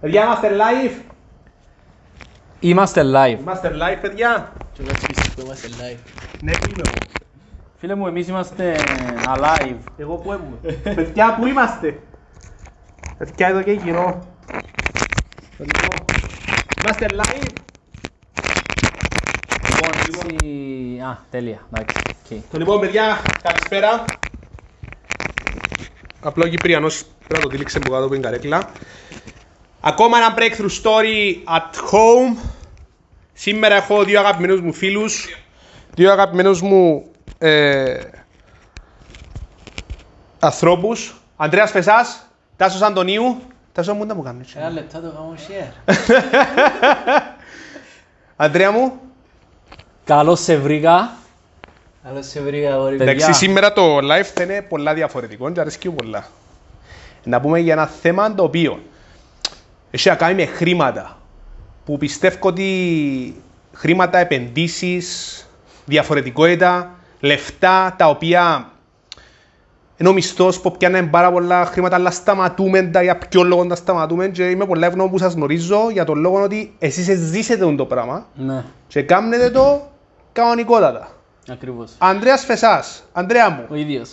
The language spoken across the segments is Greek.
Παιδιά, είμαστε live. Είμαστε live. Είμαστε live, παιδιά. Και εγώ πίστευα που είμαστε live. Ναι, τι είμαι εγώ. Φίλε μου, εμείς είμαστε alive. Εγώ που είμαι. Παιδιά, πού είμαστε. Παιδιά, εδώ και γυρώ. Λοιπόν, Είμαστε live. Λοιπόν, εσύ... Α, τέλεια. Εντάξει. οκ. Το λοιπόν, παιδιά, καλησπέρα. Απλό Κυπριανός πρέπει να το τύλιξε που κάτω που είναι καρέκλα. Ακόμα ένα breakthrough story at home. Σήμερα έχω δύο αγαπημένους μου φίλους. Δύο αγαπημένους μου ε, ανθρώπους. Ανδρέας Φεσάς, Τάσος Αντωνίου. Τάσο μου, δεν μου κάνεις. Ένα λεπτό το κάνω share. Ανδρέα μου. Καλώς σε βρήκα. Καλώς σε βρήκα, αγόρι μου. Παιδιά. Εντάξει, σήμερα το live θα είναι πολλά διαφορετικό και αρέσκει μου πολλά. Να πούμε για ένα θέμα το οποίο έχει να κάνει με χρήματα. Που πιστεύω ότι χρήματα, επενδύσεις, διαφορετικότητα, λεφτά τα οποία είναι ο μισθός που πιάνε πάρα πολλά χρήματα αλλά σταματούμε τα για ποιο λόγο τα σταματούμε και είμαι πολλά ευγνώμων που σας γνωρίζω για τον λόγο ότι εσείς ζήσετε το πράγμα Ναι, και κάνετε το κανονικότατα. ακριβώς. Ανδρέας Φεσάς, Ανδρέα μου, Ο ίδιος.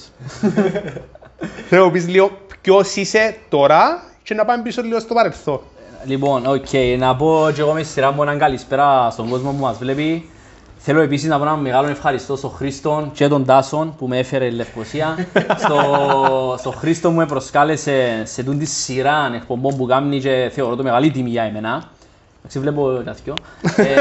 Θέλω να πεις λίγο ποιος είσαι τώρα και να πάμε πίσω λίγο στο παρελθόν. Λοιπόν, οκ, να πω και εγώ με στη σειρά μου έναν καλησπέρα στον κόσμο που μας βλέπει. Θέλω επίσης να πω ένα μεγάλο ευχαριστώ στον Χρήστον και τον Τάσον που με έφερε η Λευκοσία. στο, στο Χρήστο μου με προσκάλεσε σε τούντη σειρά εκπομπών που κάνει και θεωρώ το μεγάλη τιμή για εμένα. Εντάξει, βλέπω τα δυο. ε,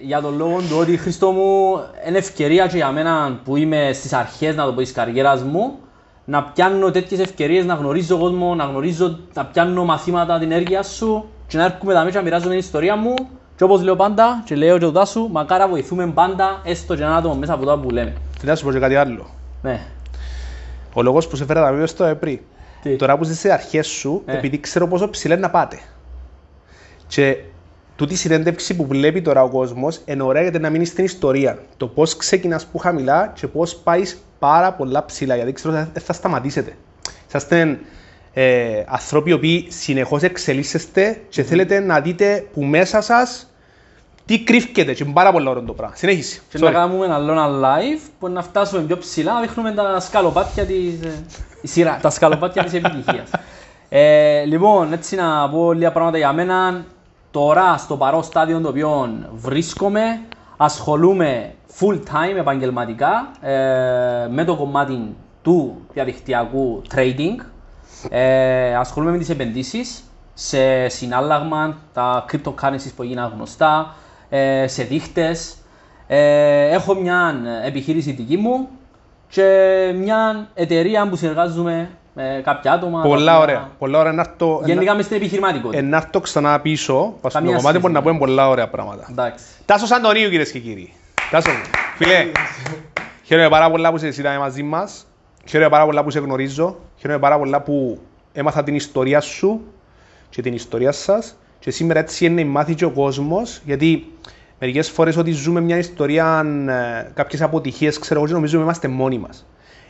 για τον λόγο του ότι Χρήστο μου είναι ευκαιρία και για μένα που είμαι στις αρχές να το πω της καριέρας μου να πιάνω τέτοιες ευκαιρίες, να γνωρίζω κόσμο, να γνωρίζω, να πιάνω μαθήματα την έργεια σου και να έρχομαι τα μέσα να μοιράζω την ιστορία μου και όπως λέω πάντα και λέω και το τάσου, μακάρα βοηθούμε πάντα έστω και ένα άτομο μέσα από το που λέμε. Θέλω να σου πω και κάτι άλλο. Ναι. Ο λόγος που σε φέρα τα βίντεο στο ΕΠΡΙ. Τι; Τώρα που είσαι στις αρχές σου, Ε. επειδή ξέρω πόσο ψηλά είναι να πάτε. Και τούτη η συνέντευξη που βλέπει τώρα ο κόσμος, είναι ωραία γιατί να μείνει στην ιστορία. Το πώς ξεκινάς που χαμηλά και πώς πάεις πάρα πολλά ψηλά. Γιατί ξέρω ότι δεν θα σταματήσετε. Είσαστε ε, άνθρωποι οι οποίοι συνεχώς εξελίσσεστε και θέλετε να δείτε που μέσα σας τι κρύφκεται και είναι πάρα πολύ ωραίο το πράγμα. Συνέχισε. Και Sorry. να κάνουμε ένα άλλο ένα live που να φτάσουμε πιο ψηλά, να δείχνουμε τα σκαλοπάτια της, ε, η σειρά, τα σκαλοπάτια της επιτυχίας. Ε, λοιπόν, έτσι να πω λίγα πράγματα για μένα. Τώρα, στο παρόν στάδιο το οποίο βρίσκομαι, ασχολούμαι full time επαγγελματικά ε, με το κομμάτι του διαδικτυακού trading. Ε, ασχολούμαι με τις επενδύσεις σε συνάλλαγμα, τα cryptocurrencies που έγιναν γνωστά, ε, σε δείχτες. Ε, έχω μια επιχείρηση δική μου και μια εταιρεία που συνεργάζομαι με κάποια άτομα. Πολλά τα οποία- ωραία. Πολλά ωραία. Να έρθω- Γενικά μες στην επιχειρηματικότητα. Ε, να έρθω ξανά πίσω, πας στο Καμία κομμάτι σχέση, που να ναι. πούμε πολλά ωραία πράγματα. Εντάξει. Τάσος Αντωνίου κυρίες και κύριοι. Τάσο μου. Φίλε, χαίρομαι πάρα πολλά που είσαι εσύ μαζί μας. Χαίρομαι πάρα πολλά που σε γνωρίζω. Χαίρομαι πάρα πολλά που έμαθα την ιστορία σου και την ιστορία σας. Και σήμερα έτσι είναι μάθει και ο κόσμος, γιατί μερικές φορές ότι ζούμε μια ιστορία, ε, κάποιες αποτυχίες, ξέρω εγώ, και νομίζουμε είμαστε μόνοι μας.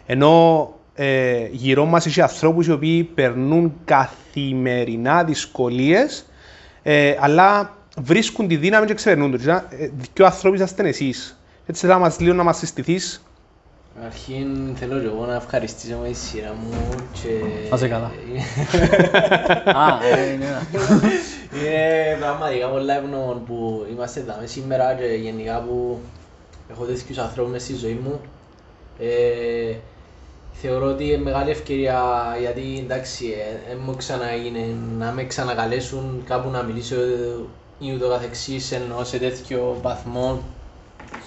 Ενώ ε, γύρω μας έχει ανθρώπους οι οποίοι περνούν καθημερινά δυσκολίες, ε, αλλά βρίσκουν τη δύναμη και ξεπερνούν τους. Ε, Δύο άνθρωποι είσαστε εσείς. Έτσι θέλω να μας λίγο να μας συστηθείς. Αρχήν θέλω και εγώ να ευχαριστήσω με τη σειρά μου και... Να είσαι καλά. Α, ε, είναι ένα. Είναι πραγματικά πολλά ευγνώμων που είμαστε εδώ σήμερα και γενικά που έχω τέτοιους ανθρώπους μες στη ζωή μου. Ε, θεωρώ ότι είναι μεγάλη ευκαιρία γιατί εντάξει, δεν μου ξαναείγινε να με ξανακαλέσουν κάπου να μιλήσω ή ούτω καθεξής ενώ σε τέτοιο βαθμό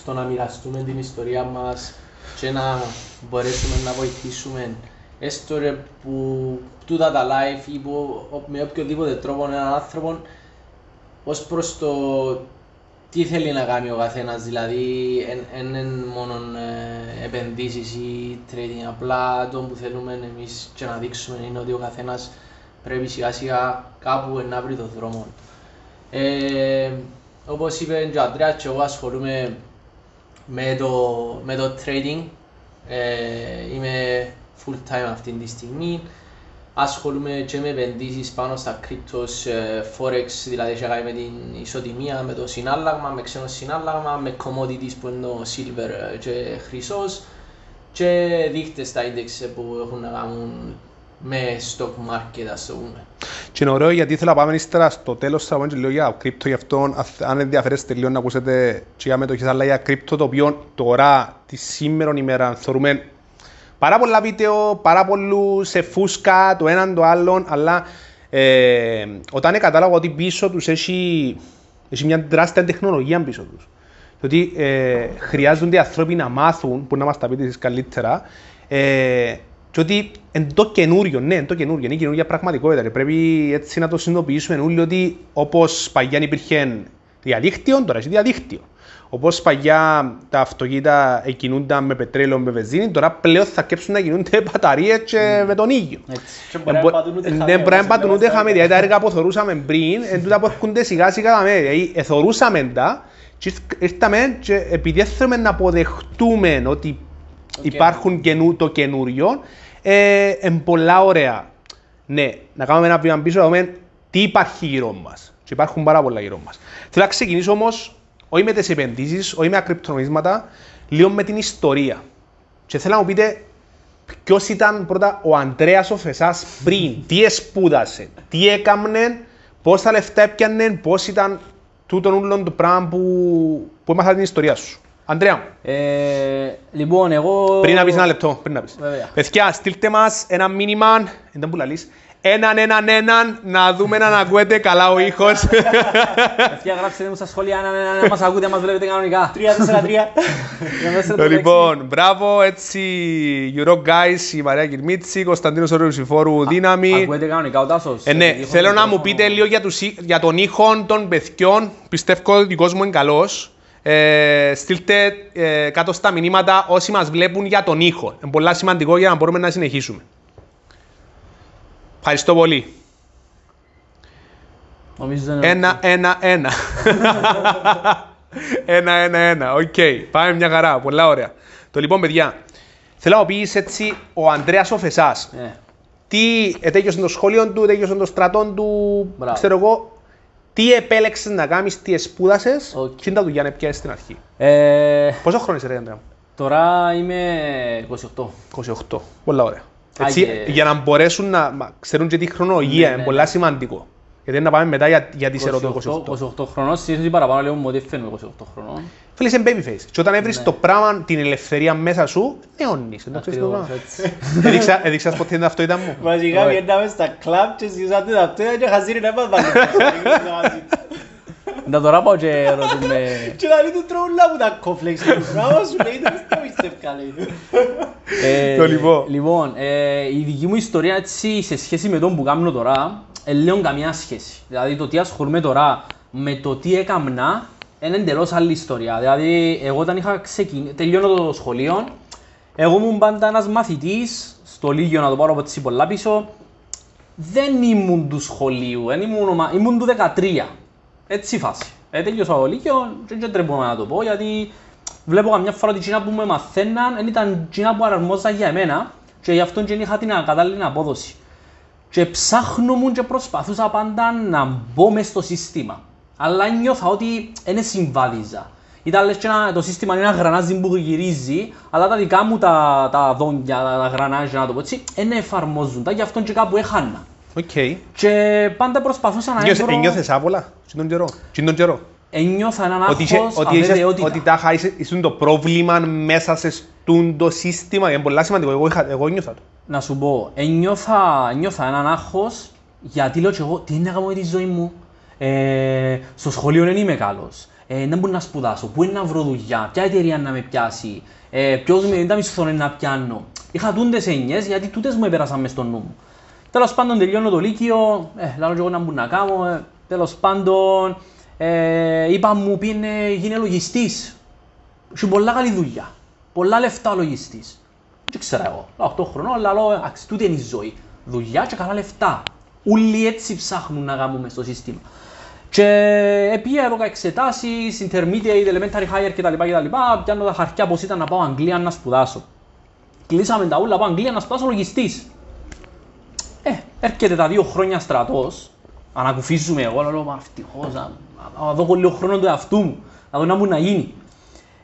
στο να μοιραστούμε την ιστορία μας και να μπορέσουμε να βοηθήσουμε. Έστω ρε που τούτα τα live ή που, ο- με οποιοδήποτε τρόπο έναν άνθρωπο ως προς το τι θέλει να κάνει ο καθένας, δηλαδή δεν είναι μόνο ε, επενδύσεις ή trading, απλά το που θέλουμε εμείς και να δείξουμε είναι ότι ο καθένας πρέπει σιγά σιγά κάπου να βρει τον δρόμο. Ε, όπως είπε και ο Αντρέας και εγώ ασχολούμαι με το, με το trading. Ε, είμαι full time αυτή τη στιγμή. Ασχολούμαι και με επενδύσεις πάνω στα cryptos, ε, forex, δηλαδή έχει κάνει με την ισοτιμία, με το συνάλλαγμα, με ξένο συνάλλαγμα, με commodities που είναι το silver ε, και χρυσός και δείχτες στα index που έχουν να κάνουν με stock market ας το πούμε. Και είναι ωραίο γιατί ήθελα να πάμε ύστερα στο τέλος θα πούμε και λίγο για κρύπτο γι' αυτό αν ενδιαφέρεστε λίγο να ακούσετε και για μετοχές αλλά για κρύπτο το οποίο τώρα τη σήμερα ημέρα θεωρούμε πάρα πολλά βίντεο, πάρα πολλούς σε φούσκα το έναν το άλλον αλλά ε, όταν κατάλαβα ότι πίσω τους έχει, έχει μια τεράστια τεχνολογία πίσω τους ότι ε, χρειάζονται άνθρωποι να μάθουν, που να μας τα πείτε εσείς καλύτερα, ε, και ότι είναι το καινούριο, ναι, είναι το καινούριο, είναι η καινούργια πραγματικότητα. Πρέπει έτσι να το συνειδητοποιήσουμε όλοι ότι όπως παλιά υπήρχε διαδίκτυο, τώρα έχει διαδίκτυο. Όπως παλιά τα αυτοκίνητα κινούνταν με πετρέλαιο, με βενζίνη, τώρα πλέον θα κέψουν να κινούνται μπαταρίες και mm. με τον ίδιο. Δεν μπορεί να πατούν ούτε χαμέ. Δηλαδή τα έργα που θεωρούσαμε πριν, εν τούτα που έρχονται σιγά σιγά τα Δηλαδή, εθωρούσαμε τα και ήρθαμε και επειδή θέλουμε να αποδεχτούμε ότι υπάρχουν καινού, το καινούριο, ε, είναι πολλά ωραία. Ναι, να κάνουμε ένα βήμα πίσω, να δούμε τι υπάρχει γύρω μας. Και υπάρχουν πάρα πολλά γύρω μας. Θέλω να ξεκινήσω όμως, όχι με τις επενδύσεις, όχι με ακρυπτονομίσματα, λίγο με την ιστορία. Και θέλω να μου πείτε ποιος ήταν πρώτα ο Αντρέα ο Φεσά πριν, τι σπούδασε, τι έκαμνε, πόσα λεφτά έπιανε, πώς ήταν τούτον ούλον το πράγμα που, που έμαθα την ιστορία σου. Αντρέα. Ε, λοιπόν, εγώ... Πριν να πεις ένα λεπτό, πριν να πεις. Βέβαια. Παιδιά, στείλτε μας ένα μήνυμα, δεν που λαλείς, έναν έναν έναν, να δούμε να ακούετε καλά ο ήχος. Παιδιά, γράψτε μου στα σχόλια έναν έναν, να μας ακούτε, μας βλέπετε κανονικά. 3-4-3. λοιπόν, μπράβο, έτσι, Euro Guys, η Μαρία Κυρμίτση, Κωνσταντίνος Ορουσιφόρου, δύναμη. Ακούετε κανονικά ο Τάσος. Ε, ναι, θέλω να μου πείτε λίγο για, τους, για τον ήχο των παιδιών. Πιστεύω ότι ο δικός μου είναι καλός. Ε, στείλτε ε, κάτω στα μηνύματα όσοι μας βλέπουν για τον ήχο. Είναι πολύ σημαντικό για να μπορούμε να συνεχίσουμε. Ευχαριστώ πολύ. Νομίζω δεν είναι Ένα, ένα, ένα. ένα, ένα, ένα. Οκ. Πάμε μια χαρά. Πολλά ωραία. Το λοιπόν, παιδιά, θέλω να πεις έτσι ο Ανδρέας ο Φεσάς. Ε, Τι ετέλειωσε το σχολείο του, ετέλειωσε το στρατό του, Μπράβο. ξέρω εγώ. Τι επέλεξες να κάνεις, τι σπούδασες Οκ. και είντα δουλειά να πιάσεις στην αρχή. ε, Πόσο χρόνος είσαι ρε Ανδρέα μου; τώρα είμαι 28. 28. Πολλά ωραία. Έτσι, Άγιε. για να μπορέσουν να μα, ξέρουν και τη χρονολογία, Ναι, είναι ναι, πολλά ναι. σημαντικό. Γιατί είναι να πάμε μετά για, για τη σε ρωτώ 28. 28 χρονών, συνήθως οι παραπάνω λέγουν ότι φαίνομαι 28 χρονών. Φίλες, είσαι babyface. Και όταν έβρεις Ναι. το πράγμα, την ελευθερία μέσα σου, νεώνεις. Δεν το ξέρεις το Ακριβώς, πράγμα. έτσι. Έδειξα- Έδειξας ποτέ την ταυτότητα μου. Βασικά Ωραία. βγαίναμε στα κλαμπ και σκισάτε τα αυτιά και χαζίρι να μας βάλουν. Να τώρα πάω και ρωτούμε... Και να μην του τρώουν λάβου τα κόφλεξ του πράγμα σου λέει δεν το πιστεύκα λέει. Ε, Το λοιπόν. Λοιπόν, ε, η δική μου ιστορία έτσι σε σχέση με τον που κάνω τώρα, ε, λέω καμία σχέση. Δηλαδή το τι ασχολούμαι τώρα με το τι έκαμνα είναι εντελώς άλλη ιστορία. Δηλαδή εγώ όταν είχα ξεκινήσει, τελειώνω το σχολείο, εγώ ήμουν πάντα ένας μαθητής, στο Λίγιο να το πάρω από έτσι πολλά πίσω, δεν ήμουν του σχολείου, δεν ήμουν, ομα- ήμουν του 13. Έτσι η φάση. Ε, τέλειωσα το Λύκειο και δεν τρέπομαι να το πω γιατί βλέπω καμιά φορά ότι εκείνα που με μαθαίναν δεν ήταν εκείνα που αρμόζαν για εμένα και γι' αυτό και δεν είχα την κατάλληλη απόδοση. Και ψάχνομουν και προσπαθούσα πάντα να μπω μες στο σύστημα. Αλλά νιώθα ότι δεν συμβάδιζα. Ήταν λες και ένα, το σύστημα είναι ένα γρανάζι που γυρίζει, αλλά τα δικά μου τα, τα δόντια, τα, τα γρανάζια να το πω έτσι, δεν εφαρμόζουν τα, γι' αυτό και κάπου έχανα. Οκ. Και πάντα προσπαθούσα να Νιώσε- βρω... Ένιωθες απ' όλα τζείντον καιρό. τζείντον καιρό. Ένιωθα έναν Ότι, είσαι, άγχος, ότι, είσαι, αβεβαιότητα. ότι τάχα είσαι, ήσουν το πρόβλημα μέσα σε τούντο σύστημα. Είναι πολύ σημαντικό. Εγώ, είχα, εγώ νιώθα το. Να σου πω, ένιωθα, ένιωθα έναν άγχος γιατί λέω και εγώ τι είναι να κάνω με τη ζωή μου; Ε, στο σχολείο δεν είμαι καλός. Ε, δεν μπορώ να σπουδάσω. Πού είναι να βρω δουλειά, ποια εταιρεία να με πιάσει, ε, ποιος με τα μισθό είναι να πιάνω. Είχα τούντες εννιές γιατί τούτες μου έπερασαν μες στο νου μου. Τέλος πάντων τελειώνω το Λύκειο, ε, λέω και εγώ να μπορώ να κάνω. Ε, τέλος πάντων, ε, είπα μου πήγαινε γίνε λογιστής. Έχει πολλά καλή δουλειά. Πολλά λεφτά ο λογιστής. Δεν ξέρω εγώ. Λέω 8 χρονών, αλλά λέω, εντάξει, τούτη είναι η ζωή. Δουλειά και καλά λεφτά. Όλοι έτσι ψάχνουν να κάνουμε στο σύστημα. Και επία έδωκα εξετάσεις, intermediate, elementary higher κτλ. κτλ. Πιάνω τα χαρτιά πως ήταν να πάω Αγγλία να σπουδάσω. Κλείσαμε τα ούλα, πάω Αγγλία να σπουδάσω λογιστής. Ε, Έρχεται τα δύο χρόνια στρατός, ανακουφίζουμε εγώ, λέω μα ευτυχώς, να, να δω λίγο χρόνος του εαυτού μου, να δω να μου να γίνει.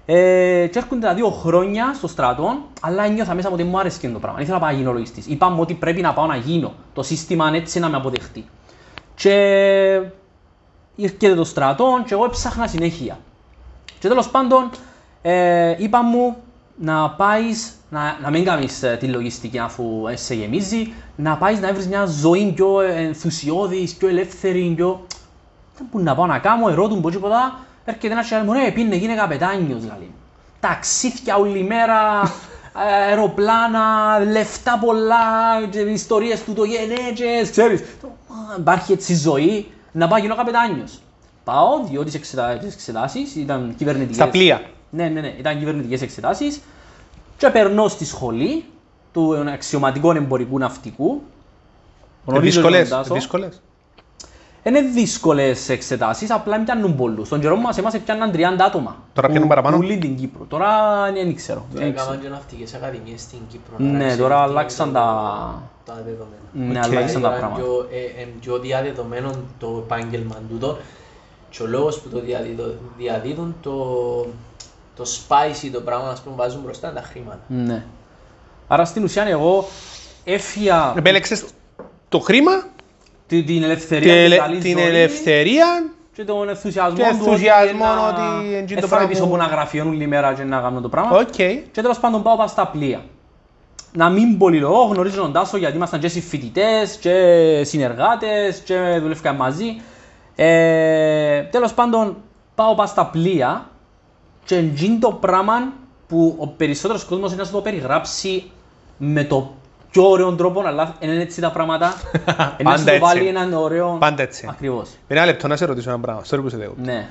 Ε, και έρχονται τα δύο χρόνια στο στρατό, αλλά νιώθα μέσα μου ότι μου άρεσε και το πράγμα. Ήθελα να πάω να γίνω λογιστής. Είπαμε ότι πρέπει να πάω να γίνω. Το σύστημα έτσι να με αποδεχτεί. Και ήρθε το στρατό και εγώ έψαχνα συνέχεια. Και τέλος πάντων, ε, είπα μου να πάεις, να, να μην κάνεις τη λογιστική αφού σε γεμίζει, να πάεις να βρεις μια ζωή πιο ενθουσιώδης, πιο ελεύθερη, πιο. Δεν μπορεί να πάω να κάνω, ερώτουν πως τίποτα. Έρχεται ένας τσιάλι μου, ρε, πίνε, γίνε καπετάνιος, λέει. Ταξίδια όλη μέρα, αεροπλάνα, λεφτά πολλά, ιστορίες του το γενέτσες, ξέρεις. Υπάρχει έτσι ζωή, να πάω γίνω καπετάνιος. Πάω, διότι τις εξετάσεις ήταν κυβερνητικές. Στα πλοία. Ναι, ναι, ναι, ήταν κυβερνητικές εξετάσεις και περνώ στη σχολή του αξιωματικού εμπορικού ναυτικού. Γνωρίζω τον Δύσκολες, Τάσο. δύσκολες. Είναι δύσκολες εξετάσεις, απλά μην πιάνουν πολλούς. Στον καιρό μας εμάς πιάνναν 30 άτομα. Τώρα πιάνουν Που- παραπάνω; που Όλη την Κύπρο. Τώρα δεν ξέρω. Τώρα δεν ξέρω. έκαναν και ναυτικές ακαδημίες στην Κύπρο. Ναι, να ξέρεις τώρα τι αλλάξαν είναι το- τα- τα δεδομένα. Ναι, Οκ. αλλάξαν τα Τώρα πράγματα. πιο- ε, εν πιο διαδεδομένο το επάγγελμα τούτο και ο λόγος που το διαδίδω- διαδίδουν το, το spicy το πράγμα ας πούμε βάζουν μπροστά είναι τα χρήματα. Ναι. Άρα στην ουσία εγώ έφυγα Επέλεξες το χρήμα, τη- την ελευθερία την, την ελε- καλή την ζωή ελευθερία και τον ενθουσιασμό και του ενθουσιασμό να- ότι είναι το έφερα πράγμα πίσω που- από ένα γραφείο όλη μέρα και να κάνω το πράγμα. Οκ. Και τέλος πάντων πάω πάω στα πλοία. Να μην πολυλογώ, γνωρίζω τον Τάσο γιατί ήμασταν και συμφοιτητές και συνεργάτες και δουλεύκαμε μαζί. Ε, τέλος πάντων πάω πάω στα πλοία και είναι το πράγμα που ο περισσότερος κόσμος είναι να σου το περιγράψει με το πιο ωραίο τρόπο, αλλά δεν είναι έτσι τα πράγματα. Είναι να σου Πάντα το βάλει έτσι. έναν ωραίο. Πάντα έτσι. Ακριβώς. Ένα λεπτό να σε ρωτήσω ένα πράγμα. Sorry που σε δέχομαι. Ναι,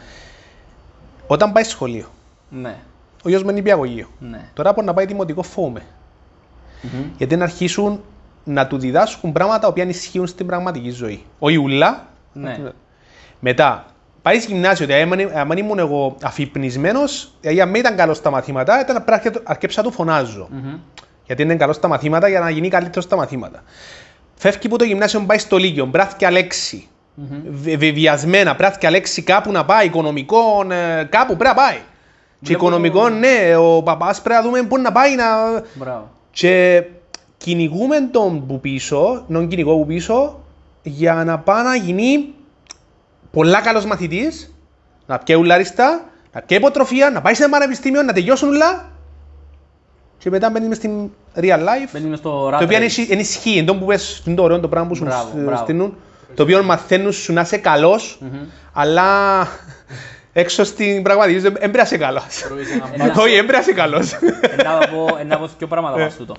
Όταν πάει σχολείο, ναι, ο γιος μου είναι νηπιαγωγείο. ναι. Τώρα από να πάει δημοτικό φόβομαι. Γιατί να αρχίσουν να του διδάσκουν πράγματα τα οποία ισχύουν στην πραγματική ζωή. Ο Ιούλα, Ναι. μετά πάει γυμνάσιο, ότι αν ήμουν εγώ αφυπνισμένος, δηλαδή αν ήταν καλό στα μαθήματα, ήταν να πρέπει να αρκέψα να του φωνάζω. Μμμ. Γιατί είναι καλό στα μαθήματα για να γίνει καλύτερος στα μαθήματα. Φεύγει από το γυμνάσιο, πάει στο Λύκειο, μπράθηκια λέξη. Βε- Βεβαιασμένα, μπράθηκια λέξη κάπου να πάει, οικονομικό, ε, κάπου πρέπει να πάει. Και Βλέπω- οικονομικό, ναι, ο παπάς πρέπει να δούμε πού να πάει να. Μπράβο. Και κυνηγούμε τον που πίσω, τον κυνηγό που πίσω, για να πάει να γίνει πολλά καλός μαθητής, να πιέει ουλάριστα, να πιέει υποτροφία, να πάει σε ένα πανεπιστήμιο, να τελειώσουν ουλά και μετά μπαίνει μες στην real life, Μπαίνει μες στο το rat οποίο race. είναι- είναι ισχύει, είναι το που πες, είναι το ωραίο το πράγμα που σου Μπράβο, σ- μπράβο. στείλουν, το οποίο μαθαίνουν σου να είσαι καλός, αλλά έξω στην πραγματική ζωή δεν πρέπει να είσαι καλός. Τρώεις ένα Ένα- μπάτσο. Όχι, δεν πρέπει να είσαι καλός. Ε, να πω, ε, να πω δύο πράγματα πάνω τούτο.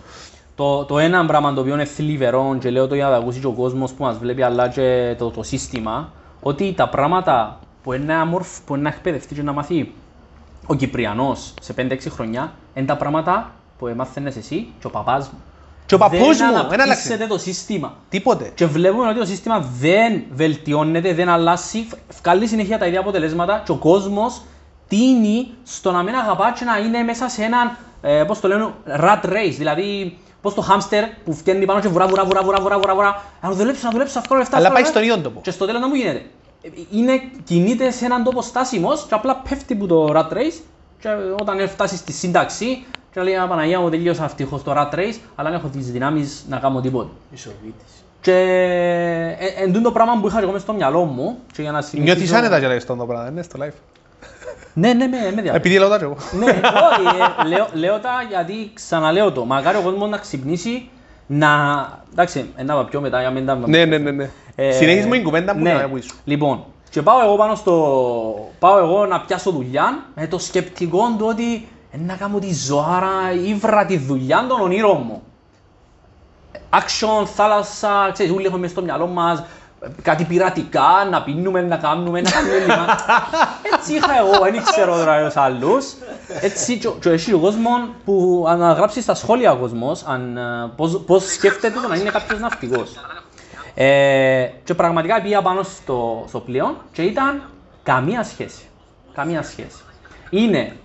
Το, το ένα πράγμα το οποίο είναι θλιβερό και λέω το για να το ακούσει και ο κόσμος που μας βλέπει αλλά και το, το σύστημα ότι τα πράγματα που είναι να, μορφ, που είναι να εκπαιδευτεί και να μάθει ο Κυπριανός σε 5-6 χρονιά είναι τα πράγματα που μάθαινες εσύ και ο παπάς μου. Και ο παππούς δεν μου, δεν άλλαξε. αναπτύσσεται το σύστημα. Τίποτε. Και βλέπουμε ότι το σύστημα δεν βελτιώνεται, δεν αλλάζει, βγάλει συνέχεια τα ίδια αποτελέσματα και ο κόσμος τίνει στο να μην αγαπά και να είναι μέσα σε έναν, ε, πώς το λένε, rat race. Δηλαδή, πώς το hamster που φτιάχνει πάνω και βουρά, βουρά, βουρά, βουρά, βουρά, βουρά, βουρά. Να δουλέψω, να δουλέψω, αυτό λεφτά. Αλλά αυτό πάει λεφτά. στον ίδιο τόπο. Και στο τέλος να μου γίνεται. Ε, Είναι, κινείται σε έναν τόπο στάσιμος και απλά πέφτει που το rat race και όταν φτάσει στη σύνταξη και λέει «Α, Παναγία μου τελείωσα ευτυχώς το rat race αλλά δεν έχω τις δυνάμεις να κάνω τίποτα. Μισοβίτης. Και ε, εν τούτο το πράγμα που είχα εγώ μες στο μυαλό μου και για να συνεχίσω... Νιώθεις άνετα και λέγεις το πράγμα, είναι στο live. Ναι, ναι, με, με διαφέρει. Επειδή λέω τα και εγώ. Ναι, όχι, ε, λέω, λέω τα γιατί ξαναλέω το. Μακάρι ο κόσμος να ξυπνήσει να... Εντάξει, ε, να πάω πιο μετά για μην τα... Ναι, ναι, ναι, ναι. Ε, Συνέχισε μου την κουβέντα μου ναι. να πεις. Λοιπόν, και πάω εγώ πάνω στο... Πάω εγώ να πιάσω δουλειά με το σκεπτικό του ότι ε, να κάνω τη ζωάρα, ήβρα τη δουλειά των ονείρων μου. Action, θάλασσα, ξέρεις, όλοι έχουμε μες στο μυαλό μας ε, κάτι πειρατικά, να πίνουμε, να κάνουμε, να κάνουμε λιμά. Έτσι είχα εγώ, δεν ξέρω τώρα τους άλλους. Έτσι, και, και έχει ο κόσμος που αν γράψεις στα σχόλια ο κόσμος, αν, ε, πώς, πώς σκέφτεται το να είναι κάποιος ναυτικός. Ε, και πραγματικά πήγα πάνω στο, στο πλοίο και ήταν καμία σχέση. Καμία σχέση. Είναι,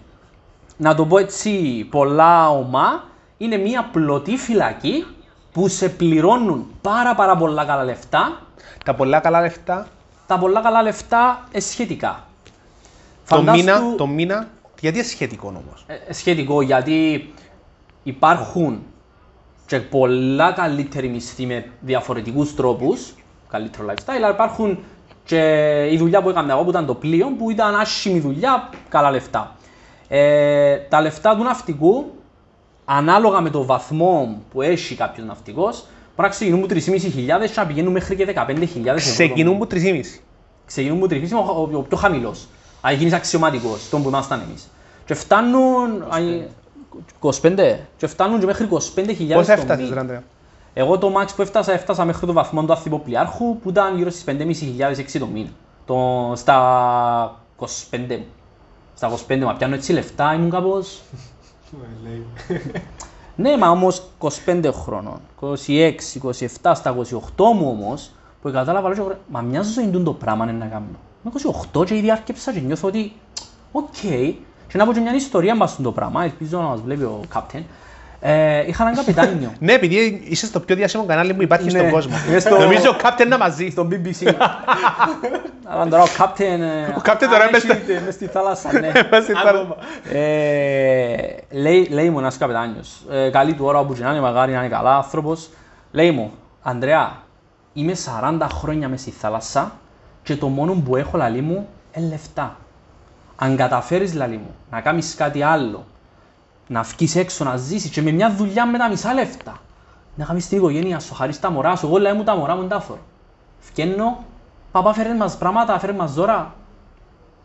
να το πω έτσι πολλά ομά, είναι μια πλωτή φυλακή που σε πληρώνουν πάρα πάρα πολλά καλά λεφτά, Τα πολλά καλά λεφτά, τα πολλά καλά λεφτά ε, σχετικά. το Φαντάσου- μήνα, το μήνα, γιατί είναι σχετικό όμως; ε, σχετικό γιατί υπάρχουν και πολλά καλύτεροι μισθοί με διαφορετικούς τρόπους, καλύτερο lifestyle, αλλά υπάρχουν και η δουλειά που έκανα εγώ που ήταν το πλοίο, που ήταν άσχημη δουλειά, καλά λεφτά. Ε, τα λεφτά του ναυτικού, ανάλογα με το βαθμό που έχει κάποιος ναυτικός, μπορεί να ξεκινούν από 3.500 και να πηγαίνουν μέχρι και 15.000 ευρώ. Ξεκινούν που 3,5. Ξεκινούν από 3.500, ο, ο, ο πιο χαμηλός. Αν γίνεις αξιωματικός, τον που ήμασταν εμείς. Και φτάνουν. αν- 25. Και φτάνουν και μέχρι 25.000 Πώς το έφτασες, μήνα. ρε Ανδρέα. Εγώ το max που έφτασα, έφτασα μέχρι το βαθμό του αθυποπλιάρχου που ήταν γύρω στις 5.500 το μήνα. Το, στα 25 μου. Στα 25 μου, πιάνω έτσι λεφτά, ήμουν κάπως... ναι, μα όμως 25 χρόνων, 26, 27, στα 28 μου όμως, που κατάλαβα, λέω, μα μιας ζωής είναι το πράγμα είναι να κάνω. Με 28 και ήδη άρκεψα και νιώθω ότι, οκ, και να πω και μια ιστορία μας το πράγμα, ελπίζω να μας βλέπει ο Captain. Ε, είχα έναν καπετάνιο. Ναι, επειδή είσαι στο πιο διάσημο κανάλι που υπάρχει Ναι. στον κόσμο. Είμαι στο- Νομίζω ο Captain να μαζί. στο BBC. Αλλά τώρα ο Captain... Ο Captain τώρα μες στη- μες στη θάλασσα, ναι. Είμαστε τώρα- Ε, λέει, λέει μου ένας καπετάνιος, ε, καλή του ώρα όπου και να είναι, μαγάρι να είναι καλά άνθρωπος, λέει μου, Ανδρέα, είμαι 40 χρόνια μες στη θάλασσα και το μόνο που έχω λαλή μου είναι λεφτά. Αν καταφέρεις λαλή μου να κάνεις κάτι άλλο, να βγεις έξω να ζήσεις και με μια δουλειά με τα μισά λεφτά, να κάνεις την οικογένεια σου, χαρίς τα μωρά σου, εγώ λέει μου τα μωρά μου τα φορώ. Φκένω, παπά φέρε μας πράγματα, φέρε μας δώρα.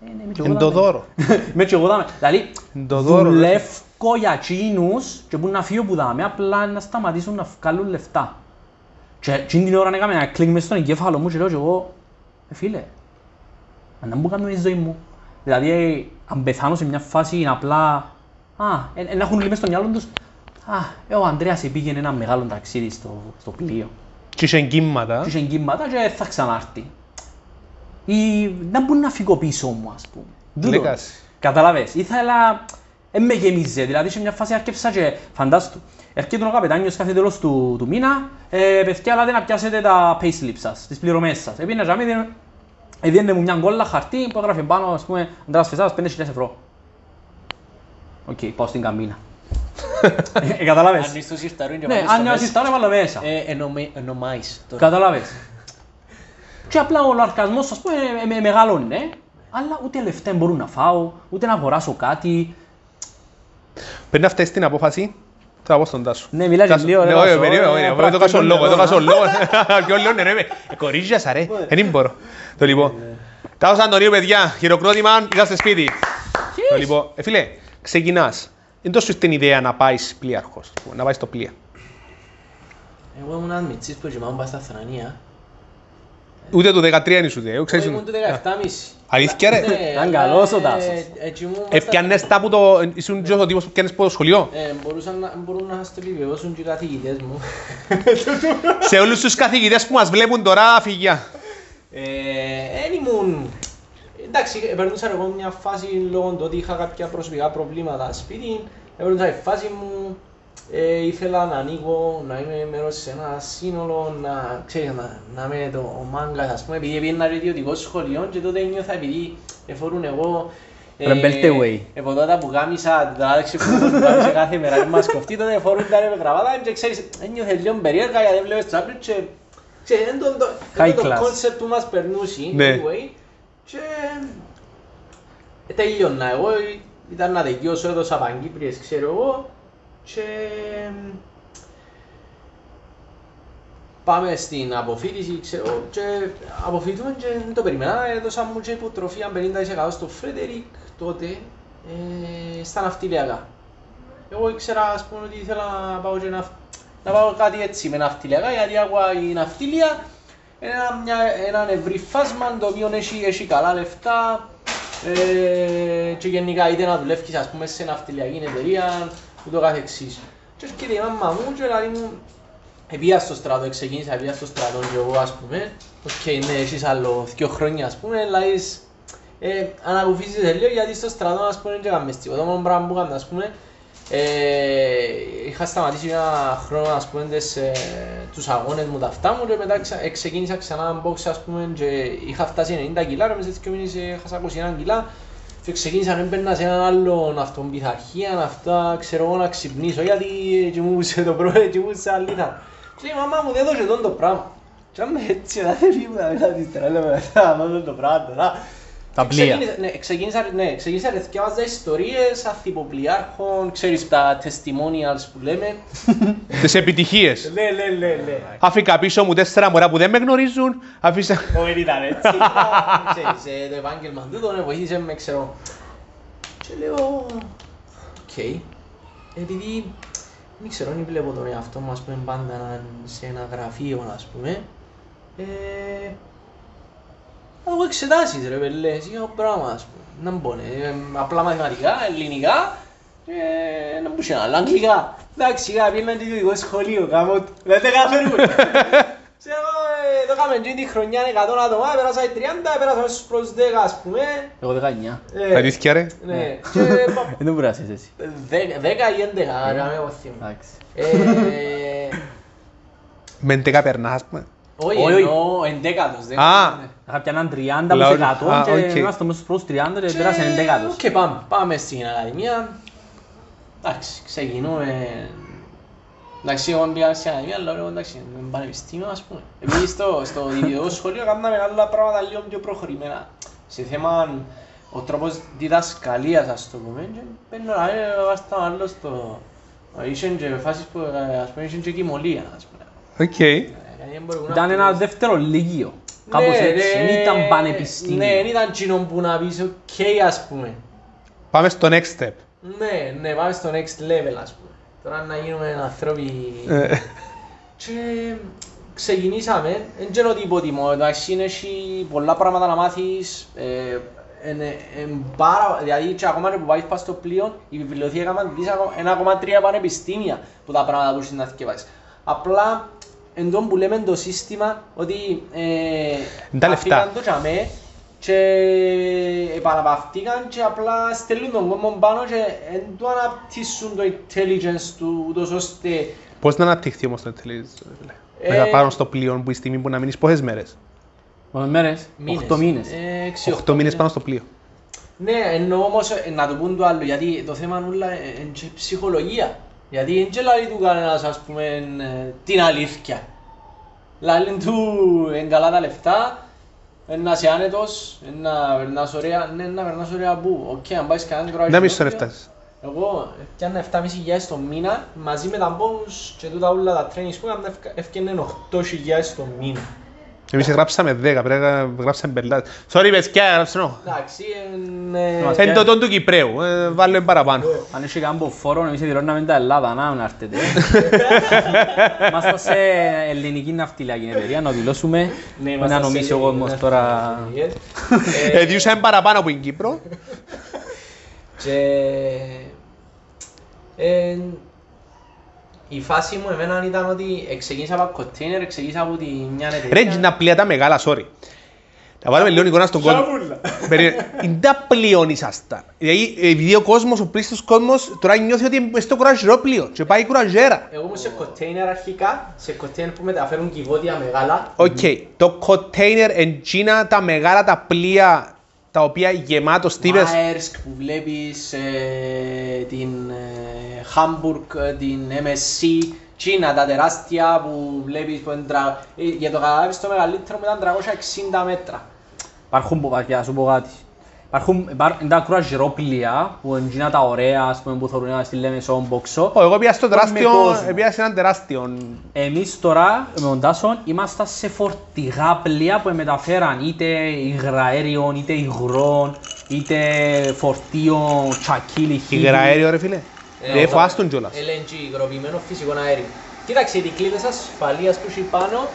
Ε, ναι, είμαι και εγώ Εν το δάμε. δώρο. Με και εγώ δάμε. Δηλαδή, Εν το δώρο, ρε. δουλεύω για εκείνους και που να φύγω που δάμε, απλά να σταματήσουν να βγάλουν λεφτά. Και εκείνη την ώρα έκαμε ένα κλικ μες στον εγκέφαλο μου και λέω και εγώ, ε, φίλε, αν να μου κάνω η ζωή μου. Δηλαδή, ε, αν πεθάνω σε μια φάση είναι απλά, α, ε, ε, να έχουν λίγο στο μυαλό τους, α, ε, ο Ανδρέας πήγαινε ένα μεγάλο ταξίδι στο, στο πλοίο Και είχε εγκύματα. και είχε εγκύματα και θα ξανάρθει. Ή να μπορεί να φύγω πίσω μου, ας πούμε. Τούτο. Λέκαση. Κατάλαβες. Ήθελα... Ε, με γεμίζε. Δηλαδή, σε μια φάση άρκεψα και φαντάστου. Έρχεται ο καπετάνιος κάθε τέλος του, του μήνα, ε, παιδιά, αλλά να πιάσετε τα payslips σας, τις πληρωμές σας. Επειδή να ζάμε, έδινε μου μια γκόλα χαρτί που έγραφε πάνω, ας πούμε, Αντράς Φεσάς, 5.000 ευρώ. Οκ, πάω στην καμπίνα. ε, κατάλαβες. Αν είσαι στο σιρταρούν και Ναι, βάλεις αν το είναι μέσα. ασυστάρε, έβαλα μέσα. Ε, εννομε- Ενομάεις τώρα. Καταλάβες. Και απλά ο λαρκασμός, ας πούμε, ε, με μεγαλώνει, ναι. Αλλά ούτε λεφτά μπορούν να φάω, ούτε να αγοράσω κάτι. Πρέπει να φταίεις την απόφαση. Θα πω στον Τάσο. Ναι, μιλάς Τάσο. λίγο, ρε, Ναι, όχι, Τάσο, περίμενε, ε, όχι, ρε, πρακτικό το κάσω λόγο, νερό, το κάσω να. λόγο. Ποιο λέω, ναι, ρε, ε, κορίζιασα, ρε. Δεν μπορώ. Το λοιπόν. Τάσος Αντωνίου, παιδιά, χειροκρότημα, είσαστε σπίτι. Το λοιπόν, ε, φίλε, ξεκινάς. Δεν τόσο στην ιδέα να πάεις πλοίαρχος, να πάεις στο πλοία. Εγώ ήμουν ένας μητσής που γεμάω πάει στα Θρανία. Ούτε το 13 είναι σου, δε, ξέρεις. Εγώ ήμουν το 17,5. Αλήθεια, ρε. Ναι, Ήταν αλλά, καλός ο ε, Τάσος. έτσι ήμουν στα- Επιάνες τα που το... Ήσουν και ο τύπος που πιάνες από το σχολείο; Ε, μπορούσαν να- μπορούν να σας το επιβεβαιώσουν και οι καθηγητές μου. Σε όλους τους καθηγητές που μας βλέπουν τώρα, φυγιά. Ε, Εν ήμουν... Εντάξει, περνούσα εγώ μια φάση λόγω του ότι είχα κάποια προσωπικά προβλήματα σπίτι. Περνούσα η φάση μου, ε, ήθελα να ανοίγω, να είμαι μέρος σε ένα σύνολο, να, ξέρεις, να, να είμαι το ο μάγκας, ας πούμε, επειδή πήγαινα και ιδιωτικό σχολείο και τότε νιώθα επειδή εφορούν εγώ ε, Rebel από τότε που γάμισα, την τράδεξη που μου γάμισε κάθε μέρα και μας κοφτεί, τότε εφορούν τα ρε γραβάτα και ξέρεις, ένιωθε λίγο περίεργα γιατί βλέπεις τσάπλους και ξέρεις, είναι το- το- High είναι το class. concept που μας περνούσε, Ναι. anyway, και ε, τελειώνα. Εγώ ήταν να τελειώσω, έδωσα παγκύπριες, ξέρω εγώ, και πάμε στην αποφύτιση, ξέρω, και αποφύτουμε και δεν το περιμένα, έδωσα μου και υποτροφία 50% στο Φρέντερικ τότε, ε, στα ναυτιλιακά. Εγώ ήξερα, ας πούμε, ότι ήθελα να πάω και να, να πάω κάτι έτσι με ναυτιλιακά, γιατί άκουα η ναυτιλία είναι ένα, μια, ένα ευρύ φάσμα το οποίο έχει, έχει καλά λεφτά ε, και γενικά είτε να δουλεύεις ας πούμε σε ναυτιλιακή εταιρεία ούτω καθεξής. Και έρχεται η μάμα μου και λέει μου Επήα στο στρατό, ξεκίνησα επήα στο στρατό και εγώ ας πούμε Οκ, ναι, έχεις άλλο δύο χρόνια ας πούμε, λαείς ε, ανακουφίζεις λίγο γιατί στο στρατό ας πούμε δεν έκαμε τίποτα. Το μόνο πράγμα που έκαμε ας πούμε Ε, είχα σταματήσει ένα χρόνο, ας πούμε, τις, ε, τους αγώνες μου τα αυτά μου και μετά ξα, ε, ξεκίνησα ξανά box, ας πούμε, και είχα φτάσει 90 κιλά, ρε, μέσα σε δύο μήνες ε, έχασα 21 κιλά και ξεκίνησα να έμπαιρνα σε έναν άλλον αυτοπειθαρχία, αυτά, ξέρω εγώ, να ξυπνήσω, γιατί κοιμούσε το πρωί, κοιμούσε αλήθεια. Και λέει, μαμά μου, δεν δώσε τον το πράγμα. Και είμαι έτσι, δεν φύγει μου, δεν ύστερα, λέμε, θα δω το πράγμα τώρα. Τα πλοία. Ξεκίνησα- Ναι, ξεκίνησα, ναι, ξεκίνησα να θυκευάζα ιστορίες αθυποπλιάρχων, ξέρεις τα testimonials που λέμε. Τις επιτυχίες. Ναι, ναι, ναι, ναι. Άφηκα πίσω μου τέσσερα μωρά που δεν με γνωρίζουν. Αφήσα... Όχι, ήταν έτσι. Ξέρεις, ε, το επάγγελμα τούτο, ναι, βοήθησε με, ξέρω. Και λέω, οκ. Επειδή, δεν ξέρω, δεν βλέπω τον εαυτό μου, ας πούμε, πάντα να- σε ένα γραφείο, ας πούμε. Ε, θα έχω εξετάσεις, ρε πελλέ, για το πράγμα, ας πούμε. Να μπω, ναι, ε, απλά μαθηματικά, ελληνικά, ε, να μπω άλλα, αγγλικά. Εντάξει, είχα πει ένα ιδιωτικό σχολείο, κάμω, δεν τα καταφέρουμε. Ξέρω, ε, το έκαμε εκείνη τη χρονιά 100 άτομα, πέρασα οι 30, πέρασα στους προς 10, ας πούμε. Εγώ 19. Ε, Αλήθεια ρε. Ναι, και πα- Δεν μπορεί να είσαι εσύ. δέκα- 10 ή 11, άρα με εγώ θυμώ. Εντάξει. Ε, Με 11 περνάς, ας πούμε. Όχι, Όχι, όχι. εννοώ εντέκατος. δεν- Α. ναι. Είχα πια έναν 30 Λαό- από Α, 100 και οκ. είμαστε μέσα στους πρώτους 30 και Και- πέρασε 11. Οκ, πάμε, πάμε στην Ακαδημία. Εντάξει, ξεκινούμε. Εντάξει, εγώ πήγα στην Ακαδημία, αλλά λέω εντάξει, με πανεπιστήμιο ας πούμε. Επειδή στο, στο ιδιωτικό σχολείο κάναμε άλλα πράγματα λίγο πιο προχωρημένα. Σε θέμα, ο τρόπος διδασκαλίας ας το πούμε, και παίρνω να είναι βάστα άλλο στο... Είχε και φάσεις που ε, ας πούμε είχε και κιμωλία ας πούμε. Οκ. Ε, δεν μπορούμε να Ήταν ένα πούμε- δεύτερο λύκειο. Κάπως Ναι, έτσι, ναι, δεν ήταν Ναι, πανεπιστήμιο. δεν ήταν κοινό που να πεις οκ ας πούμε. Πάμε στο next step. Ναι, ναι, πάμε στο next level ας πούμε. Τώρα να γίνουμε άνθρωποι... Ε, Και ξεκινήσαμε, δεν ξέρω τι υποτιμώ, εντάξει είναι έχει πολλά πράγματα να μάθεις, ε, εν- εν πάρα, δηλαδή και ακόμα και που πάεις πας στο πλοίο, η βιβλιοθήκα μας δεις ακόμα- 1,3 πανεπιστήμια που τα πράγματα που έχεις να θυκευάσεις. Απλά εν τόν που λέμε το σύστημα ότι ε, Τα λεφτά. αφήκαν το τζαμέ και επαναπαυτήκαν και απλά στέλνουν τον κόσμο πάνω και εν του αναπτύσσουν το intelligence του ούτως ώστε Πώς να αναπτυχθεί όμως το intelligence, ρε; Ε, φίλε. Μετά πάνω στο πλοίο που η στιγμή που να μείνεις πόσες μέρες; Πόσες μέρες, Μήνες. 8 μήνες. Ε, έξι, 8 μήνες πάνω στο πλοίο. Ναι, εννοώ όμως ε, να το πούν το άλλο, γιατί το θέμα είναι όλα ε, είναι και ψυχολογία. Γιατί δεν και λαλεί του κανένας, ας πούμε, ε, την αλήθεια. Λαλεί του είναι καλά τα λεφτά, είναι να είσαι άνετος, είναι να περνάς ωραία. Ναι, να περνάς ωραία πού. Οκ, αν πάεις κανέναν κουράγιο. Να μισό να φτάσεις. Εγώ πιάνα 7.500 το μήνα, μαζί με τα bonus και τούτα όλα τα trainings που έκανα έφτιανε 8.000 το μήνα. Εμείς γράψαμε 10, πρέπει να γράψαμε πελάτες. Sorry παιδιά, γράψαμε όχι. Εντάξει, είναι... Μας Είναι το τόν του Κυπρέου, ε, βάλουμε παραπάνω. Αν έχει κάμπος φόρο, εμείς δηλώναμε τα Ελλάδα, να μην έρθετε. Είμαστε σε ελληνική ναυτιλιακή εταιρεία, να δηλώσουμε. Ναι, Μην να νομίσει ο κόσμος τώρα... Ε, διούσαμε παραπάνω από την Κύπρο. Και... ε, η φάση μου εμένα ήταν ότι ξεκίνησα από κοντέινερ, ξεκίνησα από τη μια εταιρεία. Ρε, είναι τα πλοία τα μεγάλα, sorry. Να βάλουμε λίγο εικόνα στον κόσμο. Περίμενε. Είναι τα πλοίον ήσασταν. Δηλαδή, επειδή ο κόσμος, ο πλήστος κόσμος, τώρα νιώθει ότι είναι στο κουραζιρόπλοιο και πάει κουραζιέρα. Εγώ ήμουν σε κοντέινερ αρχικά, σε κοντέινερ που μεταφέρουν κυβότια μεγάλα. Οκ, το container εντζίνα τα μεγάλα τα πλοία τα οποία γεμάτος τύπες. Maersk που βλέπεις, ε, την ε, Hamburg, ε, την MSC, China, τα τεράστια που βλέπεις που είναι τρα... ε, για το καταλάβεις το μεγαλύτερο μου ήταν 360 μέτρα. Υπάρχουν, πο- για να σου πω κάτι. Υπάρχουν, υπάρχουν τα κουραζιρόπλια που είναι εκείνα τα ωραία, ας πούμε, που θεωρούν να στη λέμε στον μποξό. Ω, Εγώ πήγα στο Με τεράστιο, κόσμο. πήγα σε έναν τεράστιο. Εμείς τώρα με τον Τάσον είμαστε σε φορτηγά πλοία που μεταφέραν είτε υγραέριων, είτε υγρών, είτε φορτίων, τσακίλι, χίλι. Υγραέριο ρε φίλε. Ε, Δεν ο- φοάστον κιόλας. LNG, υγροποιημένο φυσικό αέριο. Κοίταξε, οι κλίδες ασφαλείας που έχει πάνω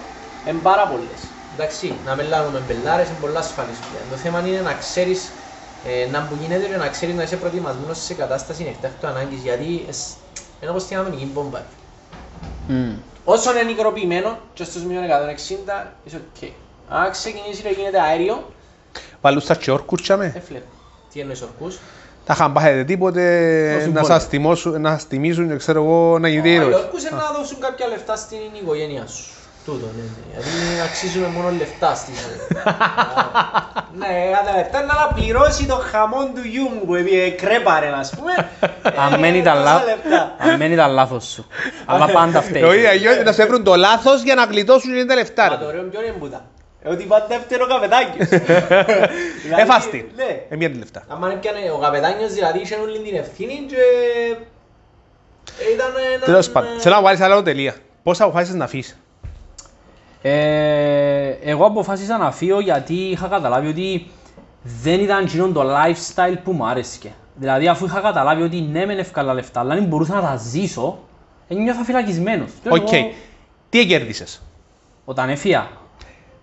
είναι πάρα πολλές. Εντάξει, να μην λάβουμε μπελάρες, είναι πολλά ασφαλής πλέον. Το θέμα είναι να ξέρεις ε, να που γίνεται και να ξέρεις να είσαι προετοιμασμένος σε κατάσταση εκτάκτου ανάγκης, γιατί εσ- είναι όπως την ατομική μπόμπα. Μμμ. Όσο είναι υγροποιημένο και στους μείον 160, είσαι οκ. Αν ξεκινήσει και γίνεται αέριο, Παλούσα και όρκους τσάμε. έφλε. Τι εννοείς ορκούς; Τα είχαν πάθετε τίποτε να συμβόλαιο. σας, τιμώσουν, να σας τιμήσουν και ξέρω εγώ να γίνετε ήρωες. Αλλιώς να δώσουν κάποια λεφτά στην οικογένεια σου. Τούτο, ναι, ναι. Γιατί αξίζουμε μόνο λεφτά στη ζωή. Ναι, καταλαβαίνετε, να αναπληρώσει το χαμόν του γιου μου που έπιε κρέπαρε, ας πούμε. Αν μένει τα τόσα λάθος, λεπτά. αν μένει τα λάθος σου. Αλλά πάντα φταίει. Όχι, αλλιώς να σε βρουν το λάθος για να γλιτώσουν και τα λεφτά. Μα το ρε. ωραίο ποιο είναι που τα. Ε, Ότι πάντα δεύτερο καπετάκιος. Δηλαδή, Έφαστη. Ναι. Ε, μία τη λεφτά. Αν έπιανε ο καπετάνιος δηλαδή είχε όλη την ευθύνη και ήταν ένα... Τέλος πάντων, θέλω να βάλεις άλλο τελεία. Πώς αποφάσισες να αφήσεις; Ε, εγώ αποφάσισα να φύγω γιατί είχα καταλάβει ότι δεν ήταν εκείνο το lifestyle που μου άρεσε. Δηλαδή, αφού είχα καταλάβει ότι ναι, μεν εύκολα λεφτά, αλλά δεν μπορούσα να τα ζήσω, ένιωθα φυλακισμένος. Και Οκ. εγώ, Τι κέρδισες. Όταν έφυγα,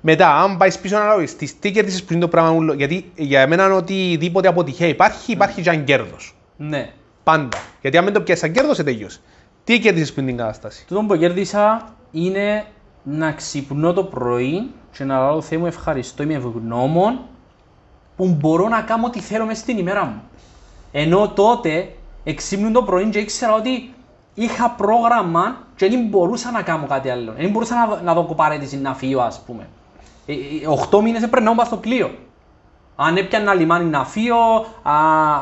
Μετά, αν πάεις πίσω να ρωτήσεις, τι κέρδισες πριν το πράγμα μου, γιατί για μένα οτιδήποτε αποτυχία υπάρχει, υπάρχει και αν κέρδος. ναι. Πάντα. Γιατί αν δεν το πιάσεις σαν κέρδος, σε τελειώσει. Τι κέρδισες πριν την κατάσταση; Τούτο που κέρδισα είναι να ξυπνώ το πρωί και να λέω Θεέ μου ευχαριστώ, είμαι ευγνώμων που μπορώ να κάνω ό,τι θέλω μέσα στην ημέρα μου. Ενώ τότε εξύπνουν το πρωί και ήξερα ότι είχα πρόγραμμα και δεν μπορούσα να κάνω κάτι άλλο. Δεν μπορούσα να, να δω κοπαρέτηση να φύγω ας πούμε. Ε, ε, 8 μήνες έπρεπε να πάω στο πλοίο. Αν έπιανα λιμάνι να φύγω, α,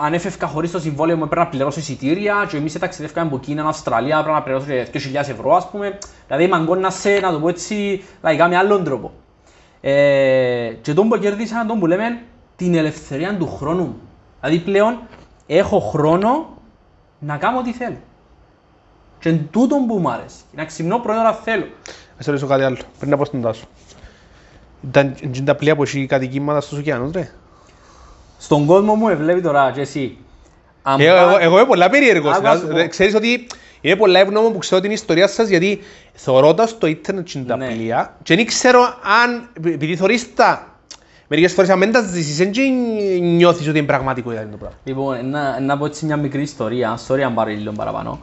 αν έφευκα χωρίς το συμβόλαιο μου έπρεπε να πληρώσω εισιτήρια και εμείς ταξιδεύκαμε από Κίνα, Αυστραλία, έπρεπε να πληρώσω και 2.000 ευρώ ας πούμε. Δηλαδή μαγκώνα σε, να το πω έτσι, λαϊκά με άλλον τρόπο. Ε, και τον που κέρδισα, τον που λέμε, την ελευθερία του χρόνου μου. Δηλαδή πλέον έχω χρόνο να κάνω ό,τι θέλω. Και εν τούτον που μου άρεσε. Να ξυπνώ πρωί ώρα θέλω. Να σε ρωτήσω κάτι άλλο, πριν να πω στον Τάσο. Ήταν είναι τα πλοία που έχει κατοικήματα στους ωκεανούς, ρε. Στον κόσμο μου βλέπει τώρα και εσύ. Αν Ε, Εγώ, πά- εγώ, εγώ είμαι πολλά περίεργος. Άκου να σου πω. Να- Ξέρεις ότι είμαι πολλά ευγνώμων που ξέρω την ιστορία σας γιατί θωρώ τα στο ίντερνετ και τα Ναι. πλοία και δεν ξέρω αν, επειδή θωρείς τα, μερικές φορές αν δεν τα ζήσεις δεν και νιώθεις ότι είναι πραγματικότητα είναι το πράγμα. Λοιπόν, να, να πω έτσι μια μικρή ιστορία, sorry αν πάρω λίγο παραπάνω.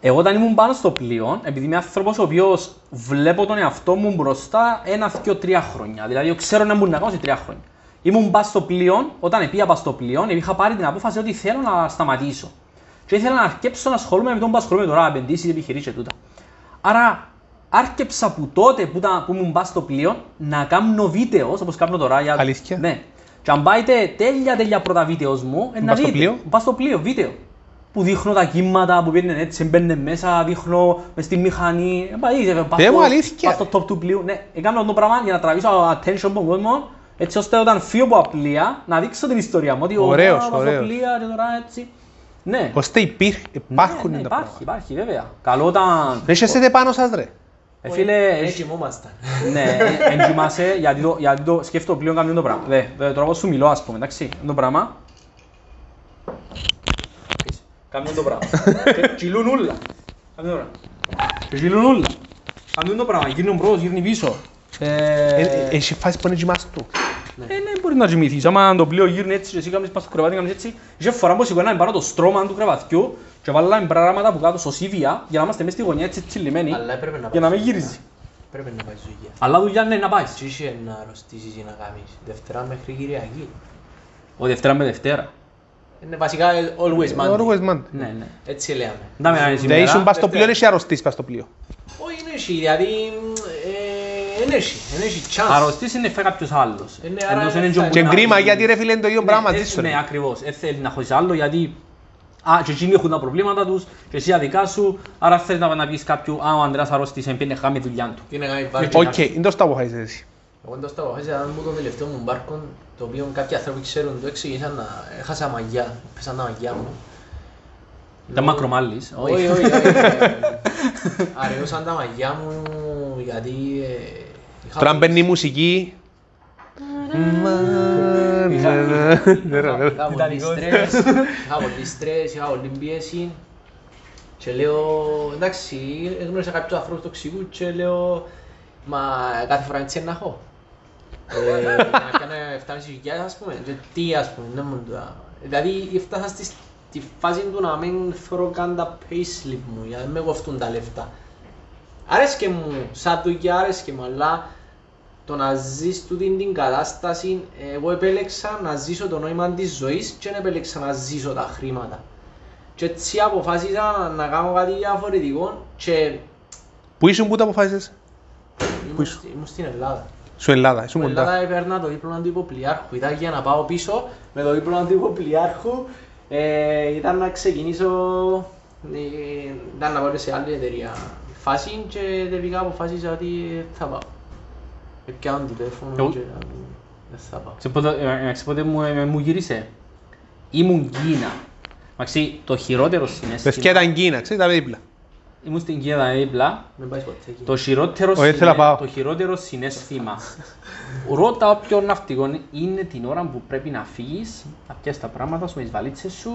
Εγώ όταν ήμουν πάνω στο πλοίο, επειδή είμαι άνθρωπος ο οποίος βλέπω τον εαυτό μου μπροστά ένα, δύο, τρία χρόνια. Δηλαδή, ξέρω να μπορεί να κάνω σε τρία χρόνια. Ήμουν πάνω στο πλοίο, όταν πήγα πάνω στο πλοίο, είχα πάρει την απόφαση ότι θέλω να σταματήσω. Και ήθελα να αρκέψω να ασχολούμαι με τον που ασχολούμαι τώρα, επενδύσεις, επιχειρήσεις και τούτα. Άρα, άρκεψα από τότε που, ήταν, που ήμουν πάνω στο πλοίο να κάνω βίντεος, όπως κάνω τώρα. Για... Αλήθεια; Ναι. Και αν πάετε τέλεια τέλεια πρώτα βίντεος μου, ε, να Πας στο δείτε. πλοίο; Πας στο πλοίο, βίντεο. Που δείχνω τα κύματα που πήγαινε έτσι, μπαίνουν μέσα, δείχνω μες στη μηχανή. Ε, πάει, ε, πας Θεέ μου, στο- αλήθεια. Πας στο top του πλοίου. Ναι, έκανα αυτό το πράγμα για να τραβήσω attention από τον κόσμο, έτσι ώστε όταν φύγω από τα πλοία να δείξω την ιστορία μου. Ότι ο, Ωραίος, «Α, πάω στο ωραίος. πλοία και τώρα έτσι. Ναι. Ώστε υπήρχε, υπάρχουν ναι, ναι, τα υπάρχει, πράγματα. υπάρχει, βέβαια. Καλό όταν... Δεν έχετε πάνω σας ρε. Ε, φίλε, Έτσι κοιμούμασταν. ναι, εν κοιμάσαι, γιατί το, γιατί το σκέφτομαι πλέον κάνουν το πράγμα. Δε, δε, τώρα πώς σου μιλώ, ας πούμε, εντάξει, είναι το πράγμα. Κάνουν το πράγμα. Και Κυλούν ούλα. Κάνουν το πράγμα. Και Κυλούν ούλα. Κάνουν το πράγμα, γυρνούν μπρος, γυρνούν πίσω. Ε, Ε, Έχει φάσει που είναι κοιμάς του. ε, ναι, μπορεί να κοιμηθείς. Άμα το πλοίο γύρνει έτσι και εσύ κάνεις πας στο κρεβάτι, κάνεις έτσι. Είχε φορά που σηκώναμε πάνω το στρώμα του κρεβατιού και βάλαμε πράγματα από κάτω στο σίβια για να είμαστε μες στη γωνιά έτσι τσιλιμένοι Αλλά έπρεπε να για να πάει μην δουλειά. γυρίζει. Πρέπει να πάει δουλειά. Αλλά δουλειά ναι, να πάεις. Τι είχε να αρρωστήσεις ή να κάνεις. Δευτέρα μέχρι Κυριακή. Ο Δευτέρα με Δευτέρα. Είναι βασικά ε, always Monday. Always man. Ναι, ναι. Έτσι λέμε. Να με κάνεις Δεν σήμερα. ήσουν πας στο πλοίο, Δευτέρα. δεν έχει αρρωστήσει πας στο πλοίο. Όχι, είναι εσύ, δηλαδή... ε, Είναι εσύ, είναι εσύ chance. Αρρωστής είναι φάει κάποιος άλλος. Ε, ναι, άρα Εντός είναι είναι φτάνει. και Και που να- κρίμα γιατί ρε φίλε είναι το ίδιο Ναι, πράγμα ε, μαζί σου. Ναι, ρε. ακριβώς. Ε, θέλει να χωρίς άλλο γιατί Α, και εκείνοι έχουν τα προβλήματα τους και εσύ αδικά σου, άρα θέλεις να, να πεις κάποιου «Α, ο Ανδρέας αρρώστησε, πήγαινε χάμε δουλειά του». Τι να κάνει βάρκι. Οκ, είναι το στόπο χάσεις εσύ. Εγώ εντός τα αποφάσισα να μου τον τελευταίο μου μπάρκο, το οποίο κάποιοι άνθρωποι ξέρουν, το εξήγησαν να έχασα μαγιά, πέσαν τα μαγιά μου. Ήταν μακρομάλης. Όχι, όχι, όχι. Αραιώσαν τα μαγιά μου γιατί ε, είχα Τώρα πολύ- μπαίνει η μουσική. Είχα πολύ στρες, είχα πολύ στρες, είχα πολύ πίεση και λέω, εντάξει, γνώρισα κάποιους ανθρώπους τοξικούς και λέω, μα κάθε φορά έτσι να έχω. Ε, να κάνω 7.500 ας πούμε, και τι ας πούμε, δεν μου το... Δηλαδή έφτασα στη, στη φάση του να μην θέλω καν τα payslip μου, για να μην με κοφτούν τα λεφτά. Άρεσκε μου, σαν δουλειά άρεσκε μου, αλλά το να ζεις τούτη την κατάσταση, εγώ επέλεξα να ζήσω το νόημα της ζωής και δεν επέλεξα να ζήσω τα χρήματα. Και έτσι αποφάσισα να κάνω κάτι διαφορετικό και Πού ήσουν που τα αποφάσισες; ήμουν, στη- ήμουν στην Ελλάδα. Σου Ελλάδα, ήσουν Στην κοντά. Ελλάδα έπαιρνα το δίπλωμα του υποπλιάρχου. Ήταν για να πάω πίσω με το δίπλωμα του υποπλιάρχου. Ε, ήταν να ξεκινήσω, ε, ήταν να πάω σε άλλη εταιρεία φάση και τελικά αποφάσισα ότι θα πάω. Επιάνω το τηλέφωνο Εγώ- και ε, δεν θα πάω. Σε πότε, ε, ε, σε πότε μου, ε, μου γύρισε. Ήμουν Κίνα. Μαξί, το χειρότερο Πες και συνέστημα. ήταν Κίνα, ξέρεις, τα δίπλα. Ήμουν στην Κίνα δίπλα. Μην πάει ποτέ εκεί. Το χειρότερο, Όχι, θέλω να πάω. το χειρότερο συνέστημα. Ρώτα όποιον ναυτικό είναι την ώρα που πρέπει να φύγεις, να πιάσεις τα πράγματα σου με τις βαλίτσες σου,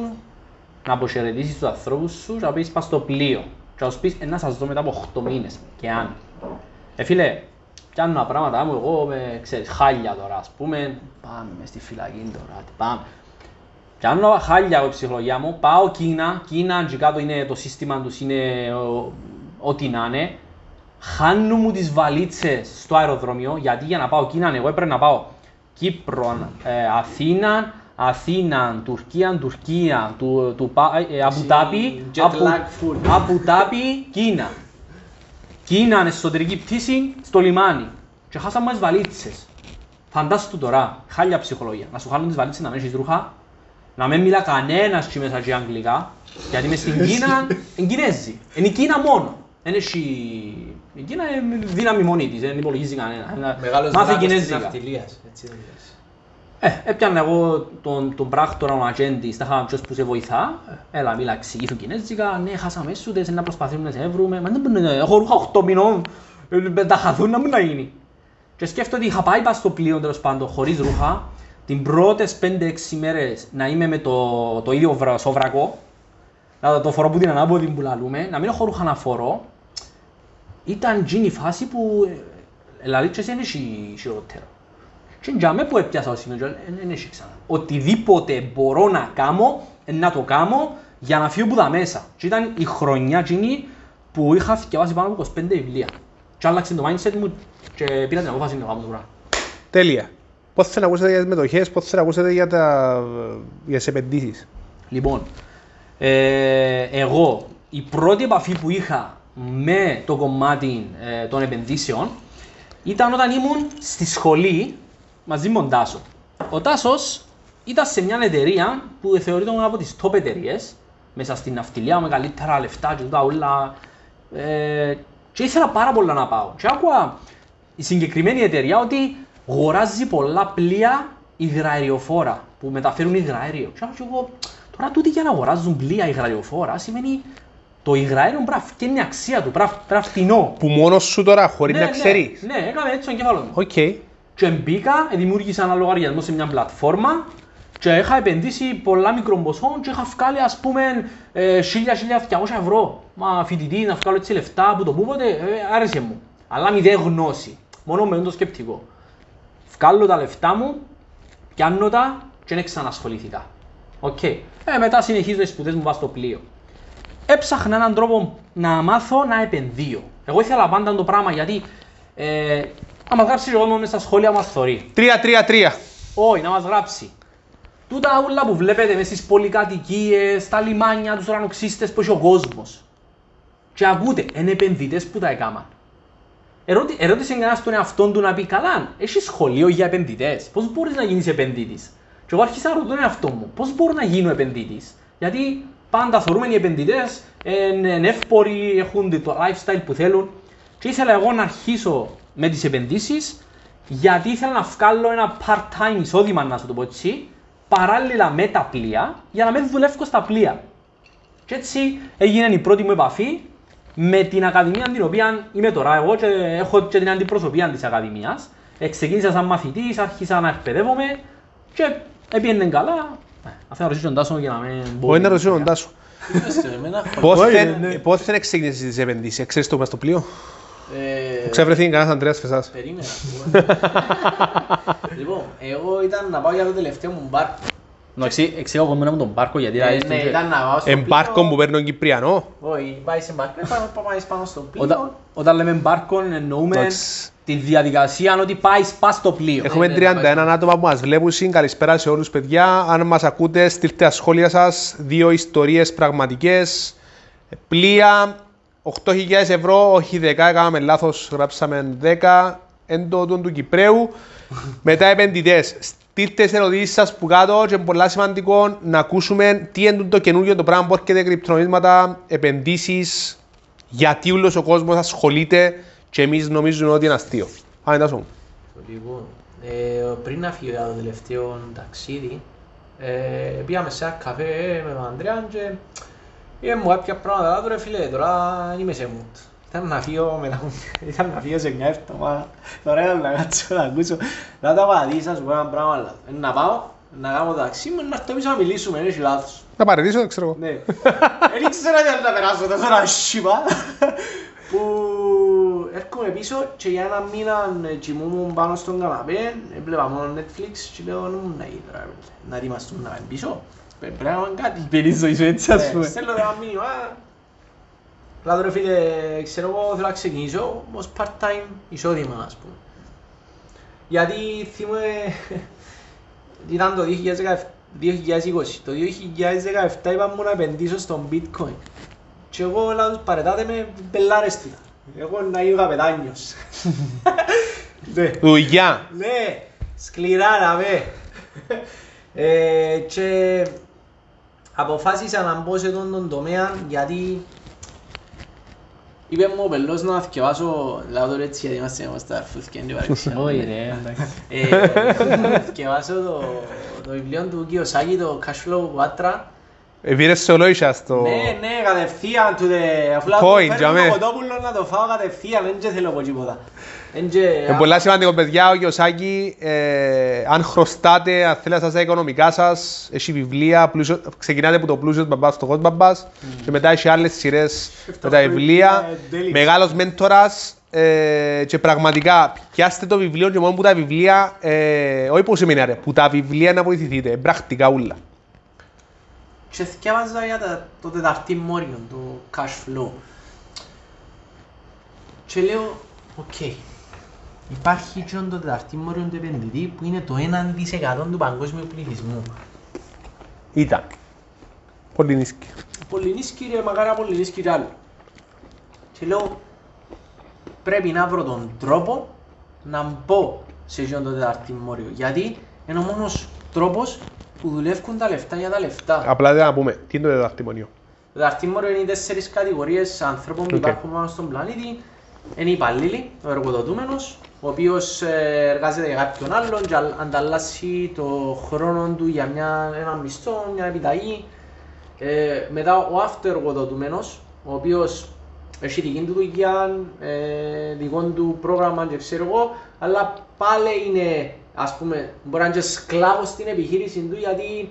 να αποχαιρετήσεις τους ανθρώπους σου και να πεις πας στο πλοίο. Και να τους πεις, «Ε, να σας δω μετά από 8 μήνες και αν. Ε, φίλε, πιάνω τα πράγματα μου, εγώ με, ξέρεις, χάλια τώρα, ας πούμε, πάμε μες στη φυλακή τώρα, τι πάμε. Πιάνω χάλια εγώ η ψυχολογία μου, πάω Κίνα, Κίνα και κάτω είναι το σύστημα τους, είναι ο- ό,τι να είναι. Χάνουν μου τις βαλίτσες στο αεροδρόμιο, γιατί για να πάω Κίνα εγώ έπρεπε να πάω Κύπρο, ε, Αθήνα, Αθήνα, Τουρκία, Τουρκία, του, του, Πα- ε, Αμπουτάπη, jet Απου- lag full. Αμπουτάπη, Κίνα. Κίνα, εσωτερική πτήση, στο λιμάνι. Και χάσαμε τις βαλίτσες. Φαντάσου τώρα, χάλια ψυχολογία. Να σου χάνουν τις βαλίτσες, να μην έχεις ρούχα, να μην μιλά κανένας και μέσα και αγγλικά, γιατί μες στην Κίνα είναι Κινέζοι. Είναι η Κίνα μόνο. Δεν έχει... Η Κίνα είναι δύναμη μόνη της, δεν υπολογίζει κανένα. Μεγάλος Μάθε δράκος της Κινέζικα. ναυτιλίας. Έτσι δεν λες. Ε, έπιανα εγώ τον, τον πράκτορα, τον ατζέντη, στα είχα ποιος που σε βοηθά. Ε, Έλα, μίλα, εξηγήθου κινέζικα, ναι, χάσαμε έσουδες, να προσπαθούμε να σε βρούμε. Μα δεν μπορεί να έχω ρούχα 8 μηνών, ε, με τα χαθούν, να μην να γίνει. Και σκέφτομαι ότι είχα πάει πας στο πλοίο, τέλος πάντων, χωρίς ρούχα, την πρώτες 5-6 μέρες να είμαι με το, το ίδιο βρα, σόβρακο, να το φορώ που την ανάποδη που λαλούμε, να μην έχω ρούχα να φορώ. Ήταν εκείνη η φάση που ε, λαλείς και εσύ δεν έχει χειρότερο. Και για μέ που έπιασα ο σημείο, δεν έχει ξανά. Οτιδήποτε μπορώ να κάνω, ε, να το κάνω για να φύγω που τα μέσα. Και ήταν η χρονιά εκείνη που είχα διαβάσει πάνω από 25 βιβλία. Και άλλαξε το mindset μου και πήρα την απόφαση να κάνω το πράγμα. Τέλεια. Πώς θα ακούσετε για τις μετοχές, πώς θα ακούσετε για, τα, για τις επενδύσεις; Λοιπόν, ε, εγώ η πρώτη επαφή που είχα με το κομμάτι ε, των επενδύσεων ήταν όταν ήμουν στη σχολή μαζί με τον Τάσο. Ο Τάσος ήταν σε μια εταιρεία που θεωρείται μια από τις top εταιρείες μέσα στην ναυτιλία με καλύτερα λεφτά και τούτα όλα. Ε, και ήθελα πάρα πολλά να πάω. Και άκουα η συγκεκριμένη εταιρεία ότι αγοράζει πολλά πλοία υγραεριοφόρα που μεταφέρουν υγραέριο. Και άκουα και εγώ, τώρα τούτοι για να αγοράζουν πλοία υγραεριοφόρα σημαίνει το υγραέριο πρέπει να φτιάξει αξία του, πρέπει πρέπει να φτηνό. Που μόνος σου τώρα, χωρίς Ναι, να ναι, ξέρεις. Ναι, έκαμε έτσι τον εγκέφαλο μου. Οκ. Και μπήκα, δημιούργησα ένα λογαριασμό σε μια πλατφόρμα και είχα επενδύσει πολλά μικρών ποσών και είχα βγάλει ας πούμε ε, 1000-1200 ευρώ. Μα φοιτητή να βγάλω έτσι λεφτά από το πούποτε, ε, άρεσε μου. Αλλά μηδέν γνώση, μόνο με το σκεπτικό. Βγάλω τα λεφτά μου, πιάνω τα και δεν ξανασχολήθηκα. Οκ. Ε, μετά συνεχίζω τις σπουδές μου πάω στο πλοίο. Έψαχνα έναν τρόπο να μάθω να επενδύω. Εγώ ήθελα πάντα το πράγμα γιατί ε, άμα γράψει ο κόσμος μες στα σχόλια μας θωρεί. Τρία, τρία, τρία. Όχι, να μας γράψει. Τούτα όλα που βλέπετε μέσα στις πολυκατοικίες, στα λιμάνια, τους ουρανοξύστες που έχει ο κόσμος. Και ακούτε, είναι επενδυτές που τα έκαναν. Ερώτη, ερώτησε κανένας τον εαυτόν του να πει καλά, έχεις σχολείο για επενδυτές. Πώς μπορείς να γίνεις επενδυτής; Και εγώ άρχισα να ρωτώ τον εαυτό μου, πώς μπορώ να γίνω επενδυτής; Γιατί πάντα θεωρούμε οι επενδυτές, είναι είναι εύποροι, έχουν το lifestyle που θέλουν. Και ήθελα εγώ να αρχίσω με τις επενδύσεις, γιατί ήθελα να βγάλω ένα part-time εισόδημα, να σου το πω έτσι, παράλληλα με τα πλοία, για να μην δουλεύω στα πλοία. Και έτσι έγινε η πρώτη μου επαφή με την Ακαδημία την οποία είμαι τώρα εγώ και έχω και την αντιπροσωπεία της Ακαδημίας. Ε, Ξεκίνησα σαν μαθητής, άρχισα να εκπαιδεύομαι και έπιανε καλά. Ε, Αυτό να ρωτήσω τον Τάσο για να μην πω. Όχι να ρωτήσω τον Τάσο. Τι είπες, εμένα έχω- Πώς Όχι, δεν- ναι. Πώς δεν ξεκίνησες τις επενδύσεις, ξέρεις το μες στο πλοίο; Ε, Ξεβρεθεί κανένας Αντρέας Φεσάς. Περίμενα. λοιπόν, εγώ ήταν να πάω για το τελευταίο μου μπάρκο. Εντάξει, εξήγα κομμένα με τον πάρκο γιατί Ε, δηλαδή Ναι, στον- ήταν να πάω στο Εμπάρκο πλοίο. που παίρνει τον Κυπριανό. Όχι, πάει σε μπάρκο, ε, πάμε πάμε πάνω στο πλοίο. Όταν, όταν λέμε μπάρκο εννοούμε Εντάξει. τη διαδικασία ότι πάει πά στο πλοίο. Έχουμε ναι, 31 άτομα που μας βλέπουν. Καλησπέρα σε όλους παιδιά. Αν μας ακούτε, στείλτε τα σχόλια σας. Δύο ιστορίες πραγματικές. Πλοία, 8.000 ευρώ, όχι 10, έκαναμε λάθος, γράψαμε 10. Εν το τούτο του Κυπρέου. Μετά επενδυτές. Στείλτε τις ερωτήσεις σας που κάτω και είναι πολύ σημαντικό να ακούσουμε τι είναι το καινούργιο το πράγμα που έρχεται κρυπτονομίσματα, επενδύσεις, γιατί όλος ο κόσμος ασχολείται και εμείς νομίζουμε ότι είναι αστείο. Πάμε τάσο μου. Λοιπόν, ε, πριν να φύγω για το τελευταίο ταξίδι, ε, πήγαμε σε ένα καφέ με τον Ανδρέα και είπαμε μου κάποια πράγματα, τώρα φίλε, τώρα δεν είμαι σε mood. Ήταν να φύγω μετά, ήταν να φύγω σε μια εβδομάδα, τώρα ήταν να κάτσω να ακούσω, να τα πατήσω, να σου πω ένα πράγμα, αλλά ε, να πάω, να κάνω το ταξί μου, να έρθω πίσω να μιλήσουμε, δεν έχει λάθος. Να παραιτήσω, δεν ξέρω εγώ. Ναι. Δεν ήξερα τι άλλο να περάσω τόσο να σιπά. Που έρχομαι πίσω και για ένα μήνα ε, κοιμούμουν πάνω στον καναπέ, έβλεπα μόνο Netflix και λέω «Nu μου να γίνει τώρα, να ετοιμαστούμε να πάμε πίσω. Πρέ- Πρέπει να κάνουμε κάτι. Πήρε η ζωή σου έτσι ας Ε, πούμε. Στέλνω ένα μήνυμα. Λάδω ρε φίλε, ξέρω εγώ θέλω να ξεκινήσω ως part-time εισόδημα ας πούμε. Γιατί θυμούμαι, ήταν το 2017 2020. Το 2017 είπα μου να επενδύσω στον bitcoin. Και εγώ λέω τους παρετάτε με μπελάρες του. Εγώ να είμαι καπετάνιος. Ναι. Δουλειά. Ναι, σκληρά να με. Ε, και αποφάσισα να μπω σε αυτόν τον τομέα γιατί είπε μου ο Πελός να θυκευάσω, λέω τώρα έτσι γιατί είμαστε είμαστε τα αρφούθηκια, είναι παρεξία. Όχι ρε, εντάξει. Ε, να θυκευάσω το, το βιβλίο του Κiyosaki, το Cash Flow Quatra. Ε, Πήρες σε ολόγια στο... Ναι, ναι, κατευθείαν του δε, αφού λέω Point, του για φέρνω με. κοτόπουλο να το φάω κατευθείαν, δεν και θέλω από τίποτα. Εν και- Είναι πολλά σημαντικό παιδιά, ο Γιωσάκη, ε, αν χρωστάτε, αν θέλετε να σας τα οικονομικά σας, έχει βιβλία, πλούσιο, ξεκινάτε από το πλούσιος μπαμπάς στο κόσμο μπαμπάς και μετά έχει άλλες σειρές με τα βιβλία, ε, τέλειος. μεγάλος μέντορας ε, και πραγματικά πιάστε το βιβλίο και μόνο που τα βιβλία, ε, όχι που σεμινάρια, που τα βιβλία να βοηθηθείτε, ε, πρακτικά ούλα. Και θυκεύαζα για τα- το τεταρτή μόριο, το cash flow. Και λέω, οκ, υπάρχει και το τεταρτημόριο του επενδυτή που είναι το 1% του παγκόσμιου πληθυσμού. Ήταν. Πολυνίσκει. Πολυνίσκει ρε, μακάρι πολυνίσκει κι άλλο. Και λέω, πρέπει να βρω τον τρόπο να μπω σε εκείνο το τεταρτημόριο. Γιατί είναι ο μόνος τρόπος που δουλεύουν τα λεφτά για τα λεφτά. Απλά δεν να πούμε, τι είναι το τεταρτημόριο. Το τεταρτημόριο είναι οι τέσσερις κατηγορίες ανθρώπων που Οκ. υπάρχουν πάνω στον πλανήτη. Είναι οι υπάλληλοι, ο εργοδοτούμενος, ο οποίος ε, εργάζεται για κάποιον άλλον και αλ- ανταλλάσσει το χρόνο του για μια, ένα μισθό, μια επιταγή. Ε, μετά ο αυτοεργοδοτούμενος, ο οποίος έχει δική του δουλειά, ε, δικό του πρόγραμμα και ξέρω εγώ, αλλά πάλι είναι, ας πούμε, μπορεί να είναι και σκλάβος στην επιχείρηση του γιατί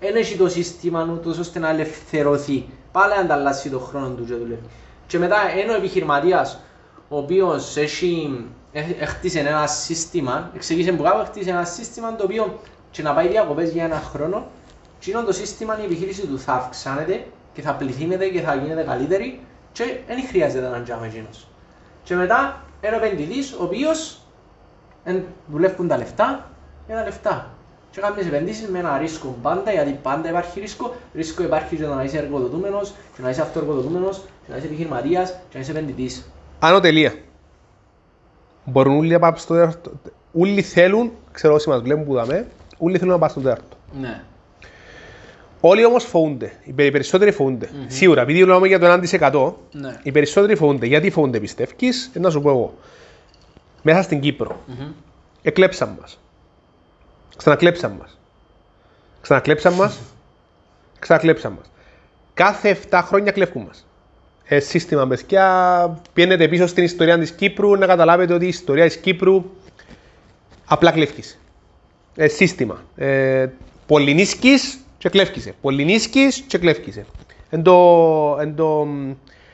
δεν έχει το σύστημα του ώστε να ελευθερωθεί. Πάλι ανταλλάσσει το χρόνο του και δουλεύει. Και μετά είναι ο επιχειρηματίας, ο οποίος έχει, έχ- έχτισε ένα σύστημα, εξηγήσε που κάπου έχτισε ένα σύστημα το οποίο και να πάει διακοπές για ένα χρόνο και είναι το σύστημα η επιχείρηση του θα αυξάνεται και θα πληθύνεται και θα γίνεται καλύτερη και δεν χρειάζεται να τζάμε εκείνος. Και μετά είναι ο επενδυτής ο οποίος εν, δουλεύουν τα λεφτά για τα λεφτά. Και κάνεις επενδύσεις με ένα ρίσκο πάντα, γιατί πάντα υπάρχει ρίσκο. Ρίσκο υπάρχει και το να είσαι εργοδοτούμενος, και να είσαι αυτοεργοδοτούμενος, και να είσαι επιχειρηματίας, και να είσαι επενδυτής. Άνω τελεία. Μπορούν όλοι να πάνε στο τέταρτο. Όλοι θέλουν, ξέρω όσοι μας βλέπουν που δαμε, όλοι θέλουν να πάνε στο τέταρτο. Ναι. Όλοι όμως φοβούνται. Οι περι- περισσότεροι φοβούνται. Σίγουρα, επειδή μιλάμε για το 1%, Ναι. οι περισσότεροι φοβούνται. Γιατί φοβούνται, πιστεύεις, ε, να σου πω εγώ. Μέσα στην Κύπρο, Μμμ. εκλέψαν μας. Ξανακλέψαν μας. Ξανακλέψαν μας. Ξανακλέψαν μας. Κάθε 7 χρόνια κλέφκουν μας. Ε, σύστημα παιδιά, πιένετε πίσω στην ιστορία της Κύπρου να καταλάβετε ότι η ιστορία της Κύπρου απλά κλέφκησε. Ε, σύστημα. Ε, Πολυνίσκης και κλέφκησε. Πολυνίσκης και κλέφκησε. Εν το, εν το,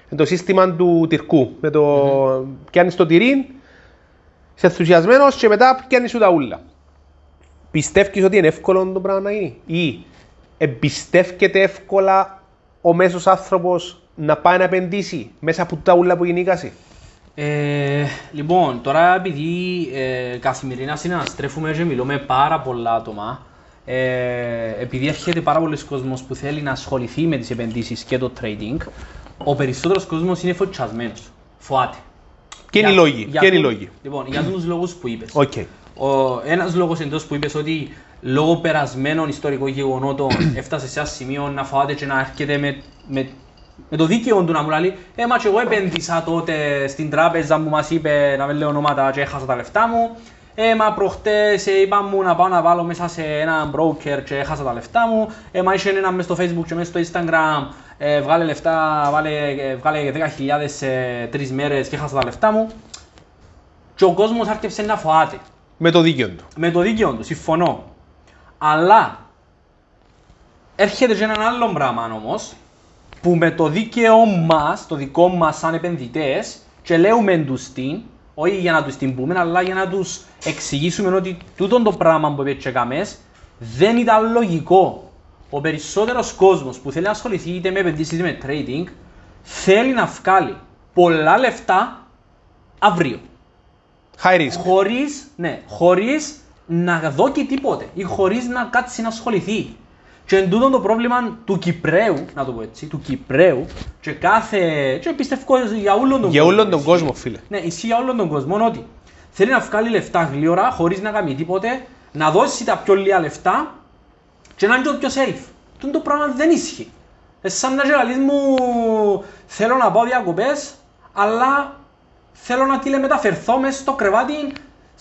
εν το σύστημα του τυρκού. Με το πιάνεις το τυρί, είσαι ενθουσιασμένος και μετά πιάνεις σου τα ούλα. πιστεύεις ότι είναι εύκολο το πράγμα να γίνει; Ή εμπιστεύεται εύκολα ο μέσος άνθρωπος να πάει να επενδύσει μέσα από τα ούλα που γεννήκασε. Ε, λοιπόν, τώρα επειδή ε, καθημερινά συναναστρέφουμε και μιλούμε με πάρα πολλά άτομα, ε, επειδή έρχεται πάρα πολλοί κόσμος που θέλει να ασχοληθεί με τις επενδύσεις και το trading, ο περισσότερος κόσμος είναι φοϊτσιασμένος. Φοάται. Και είναι οι Για- λόγοι. για Και είναι οι του- λόγοι. Λοιπόν, για τους λόγους που είπες. Οκ. Ο, ένας λόγος εντός που είπες ότι λόγω περασμένων ιστορικών γεγονότων έφτασε σε ένα σημείο να φοβάται και να έρχεται με, με, με το δίκαιο του να μου λέει «Ε, μα και εγώ επένδυσα τότε στην τράπεζα που μας είπε να μην λέω ονόματα και έχασα τα λεφτά μου. Ε, μα προχτές ε, είπα μου να πάω να βάλω μέσα σε ένα broker και έχασα τα λεφτά μου. Ε, μα είχε ένα μέσα στο facebook και μέσα στο instagram ε, βγάλε λεφτά, βάλε, ε, βγάλε 10.000 σε τρεις μέρες και έχασα τα λεφτά μου. Και ο κόσμος άρχισε να φοβάται. Με το δίκαιο του. Με το δίκαιο του, συμφωνώ. Αλλά έρχεται και έναν άλλο πράγμα όμως που με το δίκαιο μας, το δικό μας σαν επενδυτές, και λέουμε τους την, όχι για να τους την πούμε, αλλά για να τους εξηγήσουμε ότι τούτο το πράγμα που είπε καμές δεν ήταν λογικό. Ο περισσότερος κόσμος που θέλει να ασχοληθεί είτε με επενδύσεις είτε με trading θέλει να βγάλει πολλά λεφτά αύριο High risk. χωρίς, ναι, χωρίς να δώσει τίποτε ή χωρίς να κάτσει να ασχοληθεί. Και εν τούτο το πρόβλημα του Κυπρέου, να το πω έτσι, του Κυπρέου και κάθε, και πιστεύω για όλον τον Για κόσμο. όλον τον ισχύει. κόσμο, φίλε. Ναι, ισχύει για όλον τον κόσμο ότι θέλει να βγάλει λεφτά γλύωρα χωρίς να κάνει τίποτε, να δώσει τα πιο λίγα λεφτά και να είναι και το πιο safe. Τούτο το πράγμα δεν ισχύει. Ε, σαν να λαλείς μου θέλω να πάω διακοπές, αλλά θέλω να τηλεμεταφερθώ μέσα στο κρεβάτι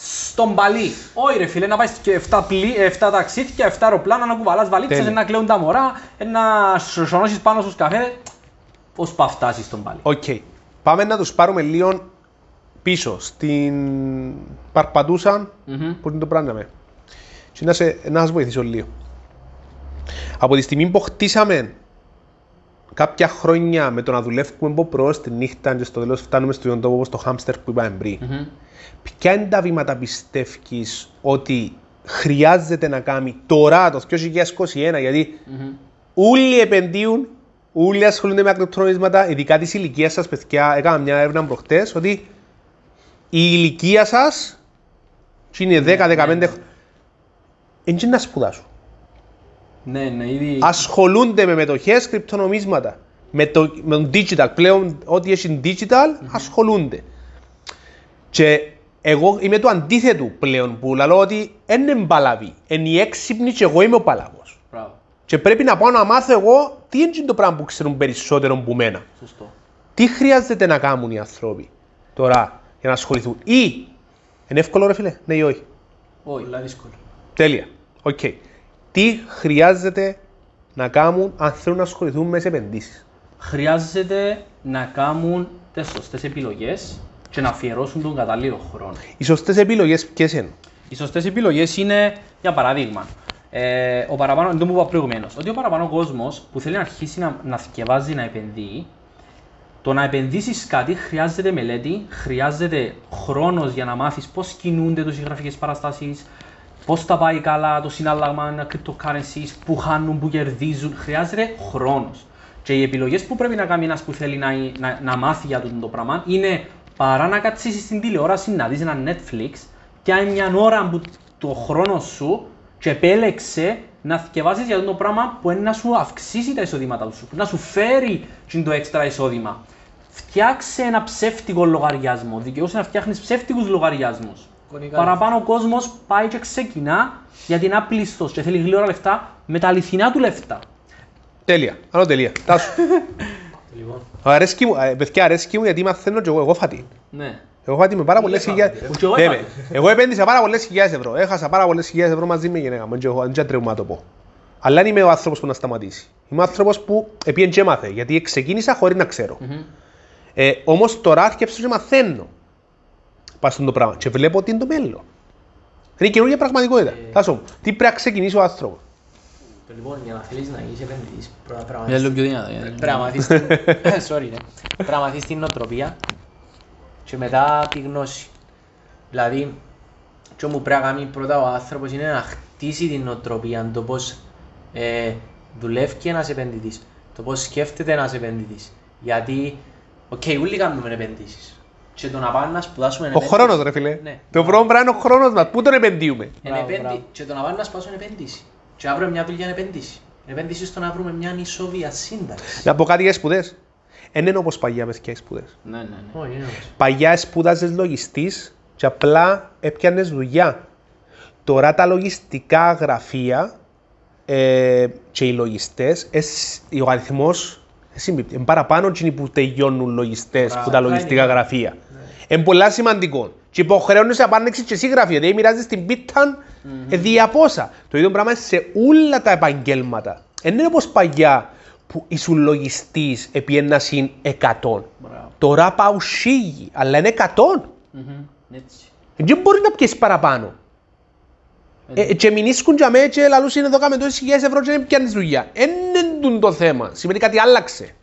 στο Μπαλί. Όχι ρε φίλε, να πάει και 7, πλή, 7 ταξίδια, 7 αεροπλάνα, να κουβαλάς βαλίτσες, Τέλεια. να κλαίουν τα μωρά, να σιονώσεις πάνω στους καφέδες. Πώς να φτάσεις στον παλί; Οκ. Πάμε να τους πάρουμε λίγο πίσω στην Παρπατούσαν Μμμ. που είναι το πράγμα με. Και να, σε, να σας βοηθήσω λίγο. Από τη στιγμή που χτίσαμε κάποια χρόνια με το να δουλεύουμε από πρωί τη νύχτα και στο τέλος φτάνουμε στο ίδιο τόπο όπως το χάμστερ που είπαμε πριν. Μμμ. Ποια είναι τα βήματα πιστεύεις ότι χρειάζεται να κάνει τώρα το 2021 γιατί Μμμ. Όλοι επενδύουν, όλοι ασχολούνται με ακροτρονίσματα, ειδικά της ηλικίας σας, παιδιά. Έκανα μια έρευνα προχτές ότι η ηλικία σας, είναι 10-15 χρόνια, είναι να σπουδάσουν. Ναι, ναι, ήδη... Ασχολούνται με μετοχές, κρυπτονομίσματα. Με το, με το digital. Πλέον, ό,τι έχει digital, ασχολούνται. Και εγώ είμαι το αντίθετο πλέον που λέω ότι δεν είναι μπαλαβή. Είναι οι έξυπνοι και εγώ είμαι ο παλαβός. Μπράβο, Και πρέπει να πάω να μάθω εγώ τι είναι το πράγμα που ξέρουν περισσότερο από μένα. σωστό. Τι χρειάζεται να κάνουν οι άνθρωποι τώρα για να ασχοληθούν; Ή, είναι εύκολο ρε φίλε, ναι ή όχι; Όχι. Πολλά δύσκολο. Τέλεια. Οκ. Τι χρειάζεται να κάνουν αν θέλουν να ασχοληθούν με τις επενδύσεις. Χρειάζεται να κάνουν τις σωστές επιλογές και να αφιερώσουν τον κατάλληλο χρόνο. Οι σωστές επιλογές ποιες είναι; Οι σωστές επιλογές είναι, για παράδειγμα, ε, ο παραπάνω, δεν μου είπα προηγουμένως, ότι ο παραπάνω κόσμος που θέλει να αρχίσει να, να θυκευάζει, να επενδύει, το να επενδύσεις κάτι χρειάζεται μελέτη, χρειάζεται χρόνος για να μάθεις πώς κινούνται οι γραφικές παραστάσεις, πώ τα πάει καλά το συνάλλαγμα cryptocurrencies, που χάνουν, που κερδίζουν. Χρειάζεται χρόνο. Και οι επιλογές που πρέπει να κάνει ένας που θέλει να, να, να μάθει για αυτό το πράγμα είναι παρά να κάτσει στην τηλεόραση να δεις ένα Netflix και αν μια ώρα που το χρόνο σου και επέλεξε να θυκευάσεις για αυτό το πράγμα που είναι να σου αυξήσει τα εισοδήματά σου, που να σου φέρει και το έξτρα εισόδημα. Φτιάξε ένα ψεύτικο λογαριασμό. Δικαιούσε να φτιάχνεις ψεύτικους λογαριασμούς. Κονικά Παραπάνω ο κόσμος πάει και ξεκινά γιατί είναι άπλιστος και θέλει γλύωρα λεφτά με τα αληθινά του λεφτά. Τέλεια. Άλλο τελεία. Τάσου. Λοιπόν, αρέσκει μου, ε, παιδιά αρέσκει μου γιατί μαθαίνω και εγώ, εγώ φάτη. Ναι. Εγώ φάτη με πάρα πολλές έφαγε, χιλιάδες. ρε. Και εγώ Ναι, έφαγα. με. Εγώ επένδυσα πάρα πολλές χιλιάδες ευρώ. Έχασα πάρα πολλές χιλιάδες ευρώ μαζί με η γυναίκα μου. και εγώ, Δεν τρέχουμε να το πω. Αλλά δεν είμαι ο άνθρωπος που να σταματήσει. Είμαι ο άνθρωπος που επίεν και έμαθε. Γιατί ξεκίνησα χωρίς να ξέρω. Μμμ. Ε, όμως τώρα άρχισα και μαθαίνω. Πας στον το πράγμα. Και βλέπω ότι είναι το μέλλον. Είναι καινούργια πραγματικότητα. Τάσο μου, τι πρέπει να ξεκινήσει ο άνθρωπος. λοιπόν, για να θέλεις να γίνεις επενδυτής, πρώτα πρέπει να Για μάθεις- λίγο πιο δυνατά. για- πρέπει να μάθεις την... Sorry, ναι. Πρέπει να μάθεις την νοοτροπία και μετά τη γνώση. Δηλαδή, τι μου πρέπει να κάνει πρώτα ο άνθρωπος είναι να χτίσει την νοοτροπία, το πώς ε, δουλεύει ένας επενδυτής, το πώς σκέφτεται ένας επενδυτής. Γιατί, οκ, όλοι κάνουμε επενδύσεις. Και το να πάμε να σπουδάσουμε Ο επένδυση- χρόνος ρε φίλε. Ναι. Το πρώτο πράγμα είναι ο χρόνος μας. Πού τον επενδύουμε; Είναι Μπράβο, επένδυ... μπράβο. Και το να πάμε να σπουδάσουμε είναι επένδυση. Και να βρούμε μια δουλειά είναι επένδυση. Είναι επένδυση στο να βρούμε μια ισόβια σύνταξη. Να πω κάτι για σπουδές. Δεν είναι όπως παλιά μες οι σπουδές. Ναι, ναι, ναι. Όχι, είναι όμως. Παλιά σπούδαζες λογιστής και απλά έπιανες δουλειά. Τώρα τα λογιστικά γραφεία ε, και οι λογιστές, εσ- ο αριθμός ε, συμπίπτει. Είναι παραπάνω εκείνοι που τελειώνουν λογιστές Μπράβο, που τα απλά λογιστικά είναι. γραφεία. Είναι πολλά σημαντικό. Και υποχρεώνεσαι να πάνε και εσύ γραφεία. Δηλαδή μοιράζεις την πίτα ε, δια πόσα. Το ίδιο πράγμα σε όλα τα επαγγέλματα. Δεν είναι όπως παλιά που ήσουν λογιστής επί ένα συν 100. Μπράβο. Τώρα πάω σίγι, αλλά είναι 100. Μμμ, Έτσι. Δεν μπορεί να πιέσεις παραπάνω. Ε, και μηνίσκουν για μέ και λαλούς είναι εδώ κάμε τόσες χιλιάδες ευρώ και δεν πιάνεις δουλειά. Εν είναι τούτο το θέμα. Σημαίνει κάτι άλλαξε.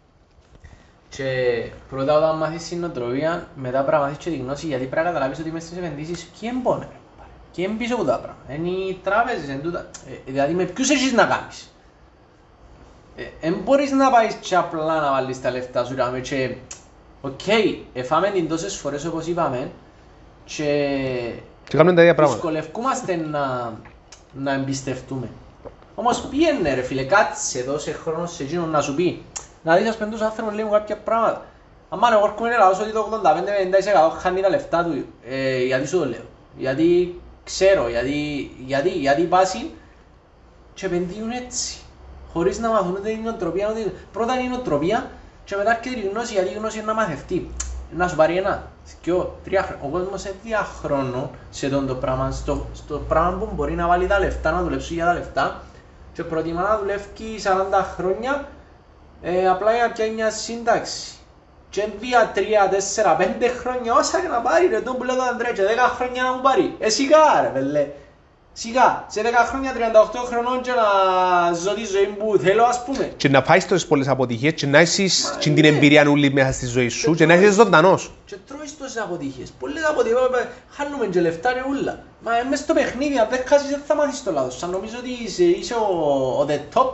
Και πρώτα όταν μάθεις συνοτροπία, μετά πρέπει να μάθεις και τη γνώση γιατί πρέπει να καταλάβεις ότι μες στις επενδύσεις ποιοι εμπόνε. Ποιοι είναι πίσω από τα πράγματα. Είναι οι τράπεζες, είναι τούτα. Ε, δηλαδή με ποιους έχεις να κάνεις. Δεν μπορείς να πάεις και απλά να βάλεις τα λεφτά σου δηλαδή, και οκ, εφάμε την τόσες φορές όπως είπαμε και Και κάνουν τα ίδια πράγματα. δυσκολευκούμαστε να, να εμπιστευτούμε. Όμως πήγαινε ρε φίλε, κάτσε, δώσε χρόνο σε εκείνον να σου πει. Να δεις ας πέντους άνθρωποι λίγο κάποια πράγματα. Αν εγώ έρχομαι να λαλώ σου ότι το 85-90% χάνει τα λεφτά του, ε, γιατί σου το λέω. Γιατί ξέρω, γιατί, γιατί, γιατί πάσιν και επενδύουν έτσι. Χωρίς να μαθούν την νοοτροπία. ότι Πρώτα είναι η νοοτροπία και μετά έρχεται η γνώση, γιατί η γνώση είναι να μαθευτεί. Να σου πάρει ένα, δυο, τρία χρόνια. Ο κόσμος είναι διαχρόνο σε αυτό το πράγμα, στο, στο πράγμα που μπορεί να βάλει τα λεφτά, να δουλέψει για τα λεφτά και προτιμά να δουλεύει 40 χρόνια ε, απλά για να πιάνει μια σύνταξη. Και δύο, τρία, τέσσερα, πέντε χρόνια όσα και να πάρει ρε, τον που λέω τον Αντρέα και δέκα χρόνια να μου πάρει. Ε, σιγά ρε πελέ. Σιγά, σε 10 χρόνια, 38 χρονών και να ζω τη ζωή που θέλω ας πούμε. Και να πάει τόσες πολλές αποτυχίες και να έχεις Μα, και την ναι. εμπειρία όλη μέσα στη ζωή σου Και και να τρώεις. είσαι ζωντανός. Και τρώεις τόσες αποτυχίες. Πολλές αποτυχίες, ε, χάνουμε και λεφτά και ούλα. Μα ε, μες στο παιχνίδι, αν δεν χάσεις δεν θα μάθεις το λάθος. Αν νομίζω ότι είσαι, είσαι ο, ο the top,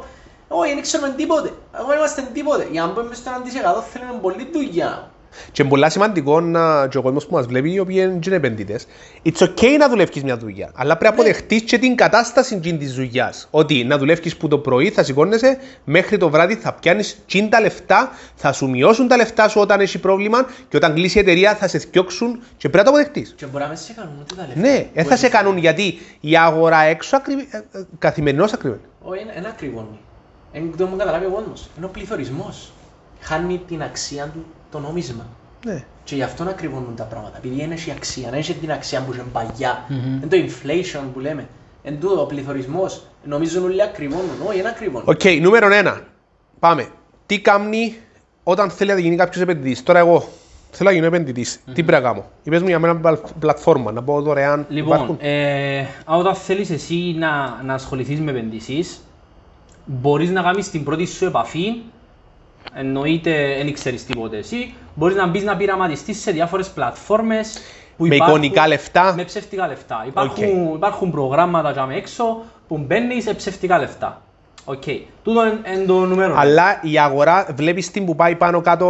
όχι, δεν ξέρουμε τίποτε. Εγώ είμαστε τίποτε. Για να μπούμε μες στον 1% θέλουμε πολλή δουλειά. Και είναι πολλά σημαντικό να, και ο κόσμος που μας βλέπει, οι οποίοι είναι και επενδυτές, it's okay να δουλεύεις μια δουλειά, αλλά πρέπει να αποδεχτείς και την κατάσταση εκείνη της δουλειάς. Ότι να δουλεύεις που το πρωί θα σηκώνεσαι, μέχρι το βράδυ θα πιάνεις τσιν τα λεφτά, θα σου μειώσουν τα λεφτά σου όταν έχει πρόβλημα και όταν κλείσει η εταιρεία θα σε θιώξουν και πρέπει να το αποδεχτείς. Και μπορεί να με σε κάνουν ούτε τα λεφτά. Ναι, δεν θα σε Μπορεί- κάνουν γιατί η αγορά έξω ακριβ... ε, ε, καθημερινώς ακριβή. Όχι, είναι- είναι ακριβώνει. Εν το μου καταλάβει ο κόσμος. Είναι ο πληθωρισμός. Χάνει την αξία του το νόμισμα. Ναι. Και γι' αυτό ακριβώνουν τα πράγματα. Επειδή δεν έχει αξία, δεν έχει την αξία που είχε παλιά. Μμμ. Είναι το inflation που λέμε. Εν τούτο ο πληθωρισμός. Νομίζουν όλοι ακριβώνουν. Όχι, δεν ακριβώνουν. Οκ, νούμερο ένα. Πάμε. Τι κάνει όταν θέλει να γίνει κάποιος επενδυτής. Τώρα εγώ θέλω να γίνω επενδυτής. Τι πρέπει να κάνω; Είπες μου για μένα πλα- πλατφόρμα, να πω δωρεάν. Λοιπόν, υπάρχουν. ε, όταν θέλεις εσύ να, να ασχοληθείς με επενδύσεις, μπορείς να κάνεις την πρώτη σου επαφή, εννοείται δεν ξέρεις τίποτε εσύ, μπορείς να μπεις να πειραματιστείς σε διάφορες πλατφόρμες που Με υπάρχουν- εικονικά λεφτά; Με ψευτικά λεφτά. Υπάρχουν, υπάρχουν προγράμματα για με έξω που μπαίνεις σε ψευτικά λεφτά. Οκ. Τούτο είναι το νούμερο. Αλλά η αγορά βλέπεις την που πάει πάνω κάτω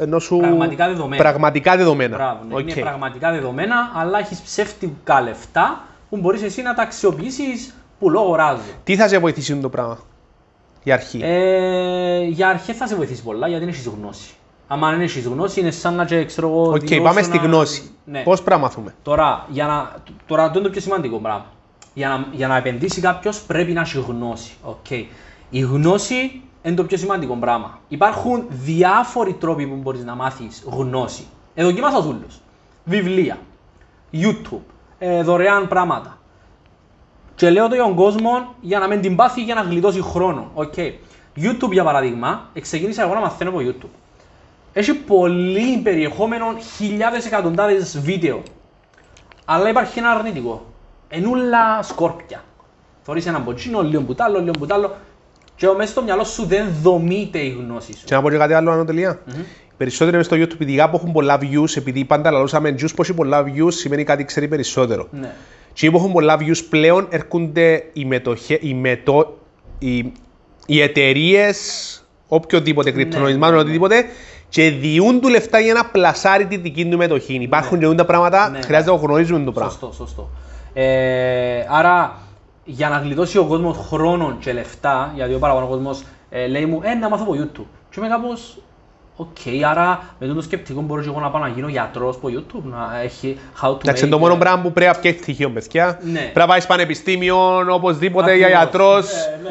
ενώ σου... Πραγματικά δεδομένα. Πραγματικά δεδομένα. Μπράβο, ναι. Οκ. Είναι πραγματικά δεδομένα, αλλά έχεις ψεύτικα λεφτά που μπορείς εσύ να τα αξιοποιήσεις που λόγω ράζου. Τι θα σε βοηθήσει το πράγμα; Για αρχή. Ε, για αρχή θα σε βοηθήσει πολλά γιατί δεν έχει γνώση. Αν δεν έχει γνώση, είναι σαν να και, ξέρω εγώ. Οκ, δηλώσω πάμε στη να- γνώση. Ναι. Πώς πρέπει να μάθουμε; Τώρα, για να, τώρα αυτό είναι το πιο σημαντικό πράγμα. Για να, για να επενδύσει κάποιος πρέπει να έχει γνώση. Okay. Η γνώση είναι το πιο σημαντικό πράγμα. Υπάρχουν διάφοροι τρόποι που μπορείς να μάθεις γνώση. Εδώ δοκίμασα όλου. Βιβλία, YouTube, ε, δωρεάν πράγματα. Και λέω το για τον κόσμο για να μην την πάθει για να γλιτώσει χρόνο. Okay. YouTube για παράδειγμα, ξεκίνησα εγώ να μαθαίνω από YouTube. Έχει πολύ περιεχόμενο, χιλιάδες εκατοντάδες βίντεο. Αλλά υπάρχει ένα αρνητικό. Ενούλα σκόρπια. Θωρείς έναν ποτσίνο, λίγο πουτάλο, λίγο πουτάλο. Και μέσα στο μυαλό σου δεν δομείται η γνώση σου. Και να πω και κάτι άλλο, Άνω τελεία. Περισσότεροι μες στο YouTube, ειδικά που έχουν πολλά views, επειδή πάντα λαλούσαμε juice που έχει πολλά views, σημαίνει κάτι ξέρει περισσότερο. Ναι. Και που έχουν πολλά views πλέον έρχονται οι, μετοχε, οι, μετο, οι, οι εταιρείες, οποιοδήποτε κρυπτονομισμάτων, οτιδήποτε, και διούν του λεφτά για να πλασάρει τη δική του μετοχή. Υπάρχουν και τα πράγματα, Ναι. χρειάζεται να γνωρίζουμε το πράγμα. Σωστό, σωστό. Ε, άρα, για να γλιτώσει ο κόσμος χρόνο και λεφτά, γιατί ο παραπάνω κόσμο ε, λέει μου, ε, να μάθω από YouTube. Και είμαι κάπως, οκ, άρα με το σκεπτικό μπορώ και εγώ να πάω να γίνω γιατρός από YouTube, να έχει how to Εντάξει, make, το μόνο ε, πράγμα που πρέπει να φτιάξει πτυχίο, παιδιά. Ναι. Πρέπει να πάεις πανεπιστήμιο, οπωσδήποτε για Ακριβώς. γιατρός.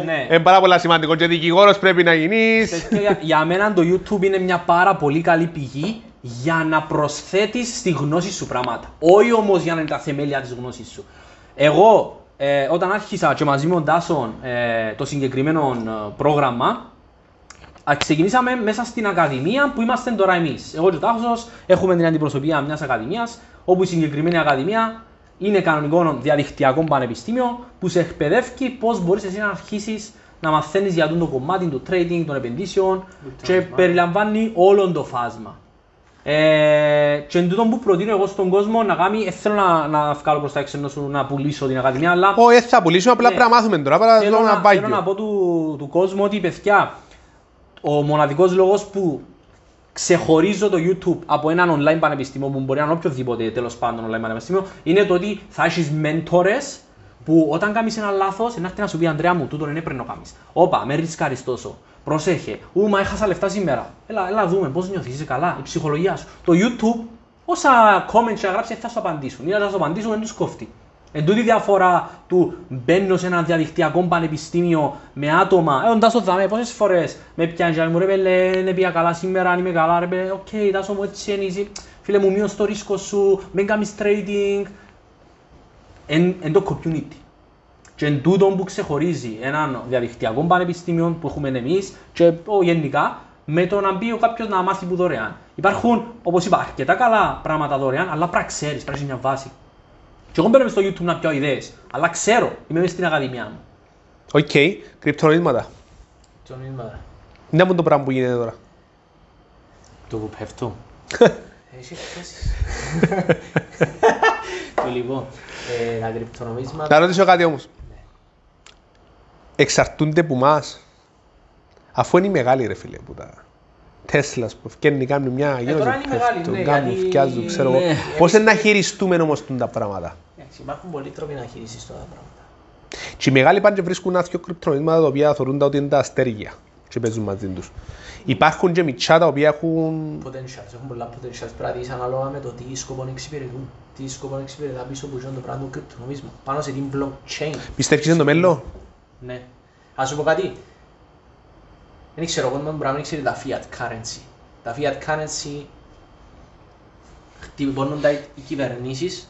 ναι. Είναι πάρα πολύ σημαντικό. Και δικηγόρος πρέπει να γίνεις. Και για, για μένα το YouTube είναι μια πάρα πολύ καλή πηγή για να προσθέτεις στη γνώση σου πράγματα. Όχι όμως για να είναι τα θεμέλια της γνώσης σου. Εγώ, ε, όταν άρχισα και μαζί με τον Τάσον ε, το συγκεκριμένο ε, πρόγραμμα, α, ξεκινήσαμε μέσα στην ακαδημία που είμαστε τώρα εμείς. Εγώ και ο Τάσος έχουμε την αντιπροσωπεία μιας ακαδημίας, όπου η συγκεκριμένη ακαδημία είναι κανονικό διαδικτυακό πανεπιστήμιο που σε εκπαιδεύει πώς μπορείς εσύ να αρχίσεις να μαθαίνεις για το κομμάτι του trading, των επενδύσεων και περιλαμβάνει όλο το φάσμα. Ε, και εν τούτο που προτείνω εγώ στον κόσμο να κάνει, δεν θέλω να, να βγάλω προς τα έξω ενώ σου να πουλήσω την ακαδημία, αλλά Όχι, δεν θα πουλήσουμε, απλά Ναι. πρέπει να μάθουμε τώρα. Πρέπει να θέλω, δούμε να, ένα θέλω να βάγιο. πω του, του κόσμου ότι παιδιά, ο μοναδικός λόγος που ξεχωρίζω το YouTube από έναν online πανεπιστήμιο που μπορεί να είναι οποιοδήποτε τέλος πάντων online πανεπιστήμιο είναι το ότι θα έχεις μέντορες που όταν κάνεις ένα λάθος, να έρθει να σου πει Αντρέα μου, τούτο είναι πρέπει να κάνεις. Όπα, με ρισκάρει τόσο. Προσέχε. Ού, μα έχασα λεφτά σήμερα. Έλα, έλα δούμε πώς νιώθεις, είσαι καλά, η ψυχολογία σου. Το YouTube, όσα comments να γράψει, θα σου απαντήσουν. Ή να σου απαντήσουν, δεν τους κόφτει. Εν τούτη διαφορά του μπαίνω σε ένα διαδικτυακό πανεπιστήμιο με άτομα. Ε, ο Τάσος δαμέ, πόσες φορές με πιάνει και μου ρε πέλε, δεν πήγα καλά σήμερα, αν είμαι καλά, ρε πέλε, οκ, Τάσο μου έτσι είναι, εσύ. φίλε μου μείωσ' το ρίσκο σου, μην κάνεις trading. Εν, εν το community. Και εν τούτο που ξεχωρίζει έναν διαδικτυακό πανεπιστήμιο που έχουμε εμείς και ο, γενικά με το να μπει ο κάποιος να μάθει που δωρεάν. Υπάρχουν, όπως είπα, αρκετά καλά πράγματα δωρεάν, αλλά πρέπει να ξέρεις, πρέπει να έχεις μια βάση. Και εγώ μπαίνω μες στο YouTube να πιάω ιδέες, αλλά ξέρω, είμαι μέσα στην ακαδημία μου. Οκ, κρυπτονομίσματα. Το νήμα. Δεν μου το πράγμα που γίνεται τώρα. Το που πέφτω. Έχει εκθέσεις. Το λοιπόν, ε, τα κρυπτονομίσματα. Να ρωτήσω κάτι όμως. Εξαρτούνται από εμάς. Αφού είναι οι μεγάλοι ρε φίλε που τα Τέσλας που φτιάχνει κάνουν μια Ε, τώρα είναι μεγάλοι, πέφτουν, ναι, κάνουν, γιατί- φτιάζουν, ξέρω εγώ. Ναι. Πώς είναι να χειριστούμε όμως τα πράγματα; Εντάξει, υπάρχουν πολλοί τρόποι να χειριστείς τώρα τα πράγματα. Και οι μεγάλοι πάνε και βρίσκουν ένα δυο κρυπτονομίσματα τα οποία θεωρούν τα ότι είναι τα αστέρια και παίζουν μαζί τους. Υπάρχουν και μητσά τα οποία έχουν... Potentials, έχουν πολλά potentials. Πρέπει να δεις ανάλογα με το τι σκοπό εξυπηρετούν. Τι σκοπό εξυπηρετά πίσω από αυτό το πράγμα του κρυπτονομίσμα. Πάνω σε την blockchain. Πιστεύεις είναι το μέλλον; Ναι. Ας σου πω κάτι. Δεν ξέρω, εγώ δεν μπορεί να μην ξέρει τα fiat currency. Τα fiat currency χτυπώνουν τα οι κυβερνήσεις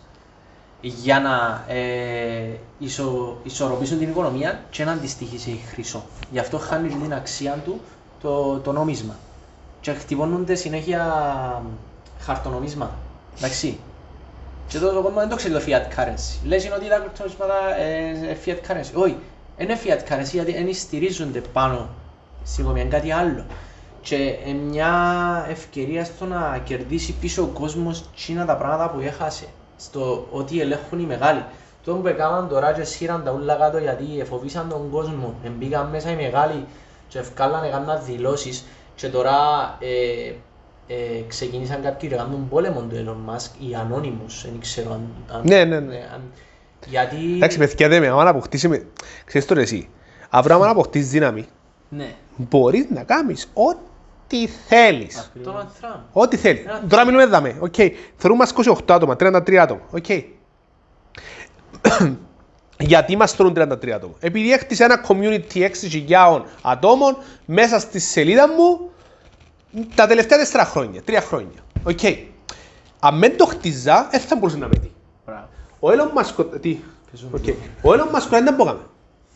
για να ε, ισο, ισορροπήσουν την οικονομία και να αντιστοιχεί σε χρυσό. Γι' αυτό χάνει και την αξία του το, το νόμισμα. Και χτυπώνονται συνέχεια χαρτονομίσματα. Εντάξει. Και το κόσμο δεν το ξέρει το fiat currency. Λες είναι ότι τα κρυπτονομίσματα ε, fiat currency. Όχι, δεν είναι fiat currency γιατί δεν στηρίζονται πάνω στην οικονομία, είναι κάτι άλλο. Και ε, μια ευκαιρία στο να κερδίσει πίσω ο κόσμος τσίνα τα πράγματα που έχασε. Στο ότι ελέγχουν οι μεγάλοι. Το που έκαναν τώρα και σύραν τα ούλα κάτω γιατί εφοβήσαν τον κόσμο. Μπήκαν μέσα οι μεγάλοι και ευκάλαν έκαναν δηλώσεις και τώρα ε, ε, ξεκίνησαν κάποιοι και κάνουν πόλεμο του Elon Musk, οι Anonymous, δεν ξέρω αν... αν Ναι, ναι, ναι. αν- γιατί... Εντάξει, παιδιά, δεν με, άμα να αποκτήσει... με- Ξέρεις τώρα εσύ, αύριο άμα να αποκτήσεις δύναμη, Ναι. μπορείς να κάνεις ό,τι θέλεις. Τον Trump. Ό,τι θέλεις. Ένα- Τώρα μιλούμε δάμε, οκ. Θεωρούμε μας 28 άτομα, 33 άτομα, οκ. Γιατί μας θέλουν 33 άτομα. Επειδή έκτισα ένα community 6.000 ατόμων μέσα στη σελίδα μου τα τελευταία 4 χρόνια, 3 χρόνια. Οκ. Αν δεν το χτίζα, δεν θα μπορούσε να με δει. Μπράβο. Ο Elon Musk, τι, οκ. Ο Elon Musk δεν μπορούμε.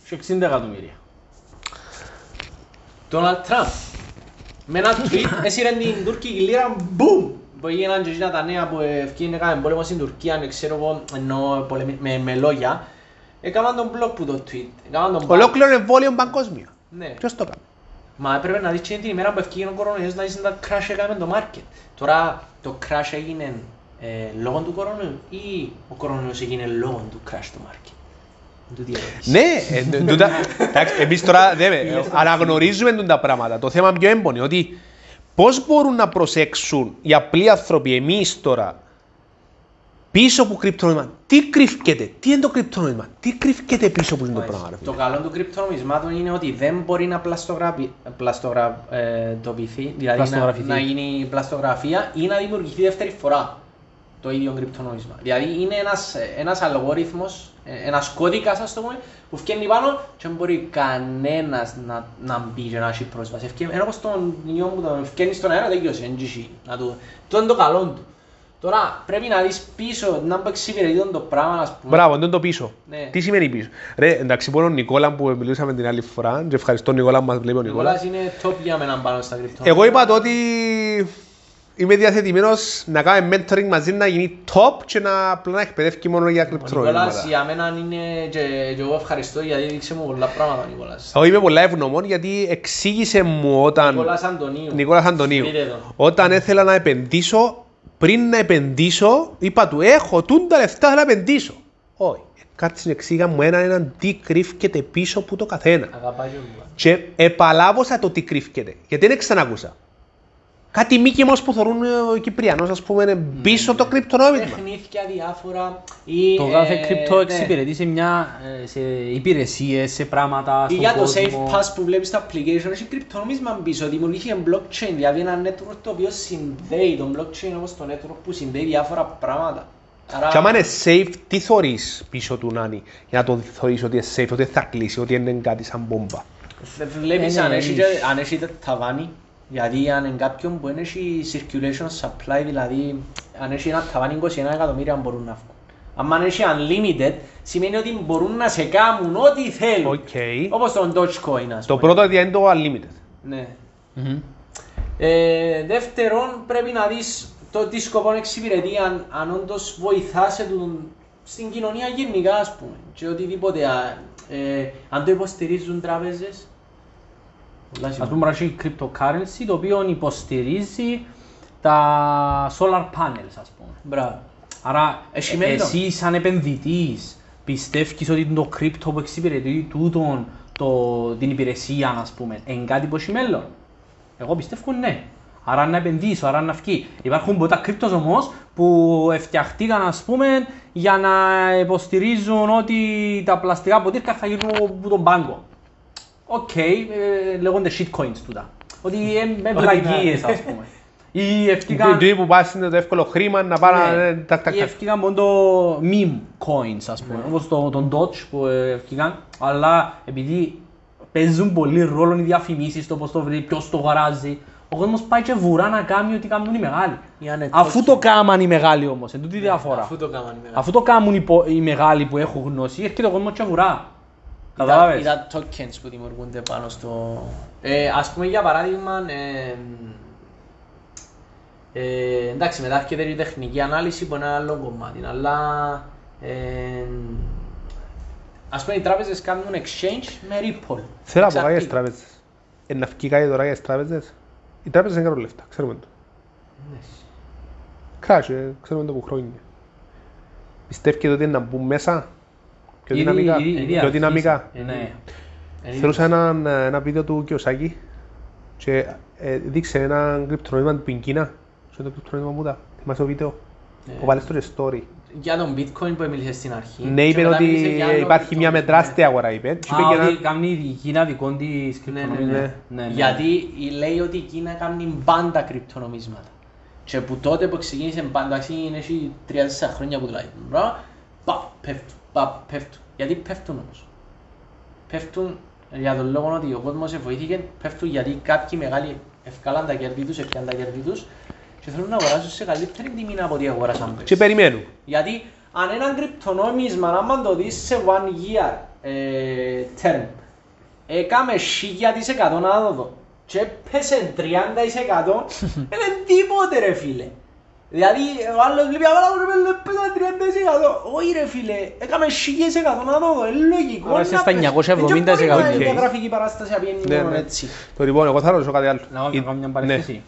Και 60 εκατομμύρια. Donald Trump. Με ένα tweet έσυρε την τουρκική λίρα, μπουμ! Που έγιναν και εκείνα τα νέα που ευκήγεν έκαμε πόλεμο στην Τουρκία, δεν ξέρω εγώ, εννοώ πολεμι- με, με λόγια. Έκαναν τον blog που το tweet. Έκαναν τον ban. Ολόκληρο εμβόλιο παγκόσμιο. Ναι. Ποιος το κάνει. Μα έπρεπε να δεις και την ημέρα που ευκήγεν ο κορονοϊός να δεις να crash έκαμε το market. Τώρα το crash έγινε ε, λόγω του κορονοϊού ή ο κορονοϊός έγινε λόγω του crash του market; Του τι ερώτηση. Ναι, ε, τ- τούτα- εντάξει, εμείς τώρα δεν- ε, αναγνωρίζουμε τούτα τα πράγματα. Το θέμα πιο έμπονο είναι ότι πώς μπορούν να προσέξουν οι απλοί άνθρωποι, εμείς τώρα, πίσω από κρυπτονομισμα. Τι κρύφκεται, τι είναι το κρυπτονομισμα, τι κρύφκεται πίσω από αυτό το πράγμα. ρε Το φίλε; καλό του κρυπτονομισμάτων είναι ότι δεν μπορεί να πλαστογραφεί, πλαστογραφηθεί, δηλαδή να, Πλαστογραφηθεί. να γίνει πλαστογραφία ή να δημιουργηθεί δεύτερη φορά το ίδιο κρυπτονόμισμα. Δηλαδή είναι ένας, ένας αλγόριθμος, ε, ένας κώδικας ας το πούμε, που βγαίνει πάνω και δεν μπορεί κανένας να, να μπει και να έχει πρόσβαση. Ευκαι- Ενώ όπως τον ιό που τον βγαίνει στον αέρα τελειώσει, δεν έχει να του... Το είναι το καλό του. Τώρα πρέπει να δεις πίσω να που εξυπηρετεί το πράγμα ας πούμε. Μπράβο, δεν το πίσω. Ναι. Τι σημαίνει πίσω; Ρε, εντάξει, μόνο ο Νικόλα που μιλούσαμε την άλλη φορά, και ευχαριστώ Νικόλα που μας βλέπει ο Ο Νικόλας. Νικόλας είναι top για μένα πάνω στα κρυπτονομίσματα. Εγώ είπα το ότι είμαι διαθετημένος να κάνουμε mentoring μαζί να γίνει top και να απλά να εκπαιδεύει μόνο για Ο Νικόλας κρυπτονομίσματα. για μένα είναι και, και εγώ ευχαριστώ γιατί έδειξε μου πολλά πράγματα ο Νικόλας. Εγώ είμαι πολλά ευγνωμών γιατί εξήγησε μου όταν... Νικόλας Αντωνίου. Νικόλας Αντωνίου. Σπείτε το. Όταν ήθελα να επενδύσω, πριν να επενδύσω, είπα του έχω τούν τα λεφτά θέλω να επενδύσω. Όχι. Κάτσε εξήγα μου έναν έναν τι κρύφκεται πίσω από το καθένα. Αγαπάει και ο Νικόλας. Και επαλάβωσα το τι κρύφκεται. Γιατί δεν ξανακούσα. Κάτι μήκη όμως που θεωρούν ο Κυπριανός, ας πούμε, είναι πίσω το κρυπτονόμισμα. Παιχνίδια διάφορα ή... Το κάθε ε, κρυπτο ναι. εξυπηρετεί σε μια ε, σε υπηρεσίες, σε πράγματα Ή στον για το κόσμο. Safe Pass που βλέπεις στο application έχει κρυπτονόμισμα πίσω, δημιουργήθηκε blockchain, δηλαδή ένα network το οποίο συνδέει το blockchain όπως το network που συνδέει διάφορα πράγματα. Άρα, Και άμα είναι safe, τι θωρείς πίσω του Νάνι για να το θωρείς ότι είναι safe, ότι θα κλείσει, ότι είναι κάτι σαν μπόμπα; Β- Βλέπεις Ναι, ναι, αν έχεις, έχεις. και- αν έχεις τε- ταβάνι, δηλαδή αν είναι κάποιον που έχει circulation supply, δηλαδή αν έχει ένα ταβάνι 21 εκατομμύρια μπορούν να βγουν. Αν έχει unlimited, σημαίνει ότι μπορούν να σε κάνουν ό,τι θέλουν. Οκ. Όπως τον Dogecoin, ας Το πούμε. πρώτο είναι το unlimited. Ναι. Μμμ. Ε, δεύτερον, πρέπει να δεις το τι σκοπό εξυπηρετεί, αν, αν όντως βοηθάς σε τον, στην κοινωνία γενικά, ας πούμε. Και οτιδήποτε, α, ε, αν το υποστηρίζουν τράπεζες. Πολλά Ας σημαντικά. πούμε έχει cryptocurrency το οποίο υποστηρίζει τα solar panels ας πούμε. Μπράβο. Άρα Έχει ε, μέλλον. εσύ σαν επενδυτής πιστεύεις ότι το crypto που εξυπηρετεί τούτον το, την υπηρεσία ας πούμε είναι κάτι που έχει μέλλον. Εγώ πιστεύω ναι. Άρα να επενδύσω, άρα να βγει. Υπάρχουν πολλά κρύπτος όμως που φτιαχτήκαν ας πούμε για να υποστηρίζουν ότι τα πλαστικά ποτήρια θα γίνουν από τον πάγκο. Οκ, ε, λέγονται shitcoins τούτα. Ότι είναι βλακείες ας πούμε. Ή ευκήκαν... Τι που πας είναι το εύκολο χρήμα να πάρει Ναι. ε, τακ τακ Ή τακ. ευκήκαν μόνο το meme coins, ας πούμε, όπως το, τον Doge που ε, ευκήκαν, αλλά επειδή παίζουν πολύ ρόλο οι διαφημίσεις, το πώς το βρει, ποιος το αγοράζει, ο κόσμος πάει και βουρά να κάνει ό,τι κάνουν οι μεγάλοι. Ή αν είναι Αφού token. το κάμαν οι μεγάλοι όμως, εν τούτη διαφορά. Αφού το κάνανε μεγάλο. Αφού το κάνουν οι, πο- οι μεγάλοι που έχουν γνώση, έρχεται ο κόσμος και βουρά. Είδα- Κατάλαβες; Είδα tokens που δημιουργούνται πάνω στο... Ε, ας πούμε για παράδειγμα, ε, ε, εντάξει μετά έρχεται η τεχνική ανάλυση που είναι ένα άλλο κομμάτι, αλλά ε, ας πούμε οι τράπεζες κάνουν exchange με Ripple. Θέλω να πω κάτι για τις Εξαρτή- τράπεζες. Ε, να βγει κάτι τώρα για τις τράπεζες. Οι τράπεζες δεν κάνουν λεφτά, ξέρουμε το. Ναι. Κράσι, ε, ξέρουμε το που χρόνια. Πιστεύετε ότι είναι να μπουν μέσα; Πιο Ήδη- δυναμικά. ήδη- ήδη Πιο αρχίζει. δυναμικά. Ε, Ναι. Ε, Θεωρούσα ένα, ένα βίντεο του Κιωσάκη και ε, δείξε ένα κρυπτονόμημα του Πινκίνα. Σε το κρυπτονόμημα μου τα. Θυμάσαι το βίντεο. Που βάλες το story; Για τον bitcoin που μίλησε στην αρχή. Ναι, και είπε μετά ότι μίλησε για άλλο υπάρχει μια με bitcoin, τεράστια αγορά, είπε. Και είπε Α, και ότι ένα- κάνει η Κίνα δικό της Ναι, ναι, κρυπτονομία. ναι. Ναι, ναι. Γιατί η- λέει ότι η Κίνα κάνει πάντα κρυπτονομίσματα. Και που τότε που ξεκίνησε πάντα, είναι έχει 3-4 χρόνια που τουλάχιστον. Μπράβο, πα, πέφτουν, πα, πέφτουν. Γιατί πέφτουν όμως. Πέφτουν για τον λόγο ότι ο κόσμος βοηθήθηκε, πέφτουν γιατί κάποιοι μεγάλοι ευκάλαν τα κέρδη τους, ευκάλαν τα κέρδη τους και θέλουν να αγοράσουν σε καλύτερη τιμή από ό,τι αγοράσαν πέρσι. Και περιμένουν. Γιατί αν έναν κρυπτονόμισμα, άμα το δεις σε one year ε, term, έκαμε 1000% να το δω και έπεσε 30% δεν είναι τίποτε ρε φίλε. Δηλαδή ο άλλος βλέπει «Αλλά ρε φίλε, έπεσε 30% Όχι ρε φίλε, έκαμε 1000% να το δω, είναι λογικό Άρα είσαι να στα πέσει. 970% Δεν μπορεί να είναι Οκ. μια γραφική παράσταση να πηγαίνει Ναι, μόνο ναι. έτσι. Το λοιπόν, εγώ θα ρωτήσω κάτι άλλο. Να Η- κάνω μια ναι. παρένθεση.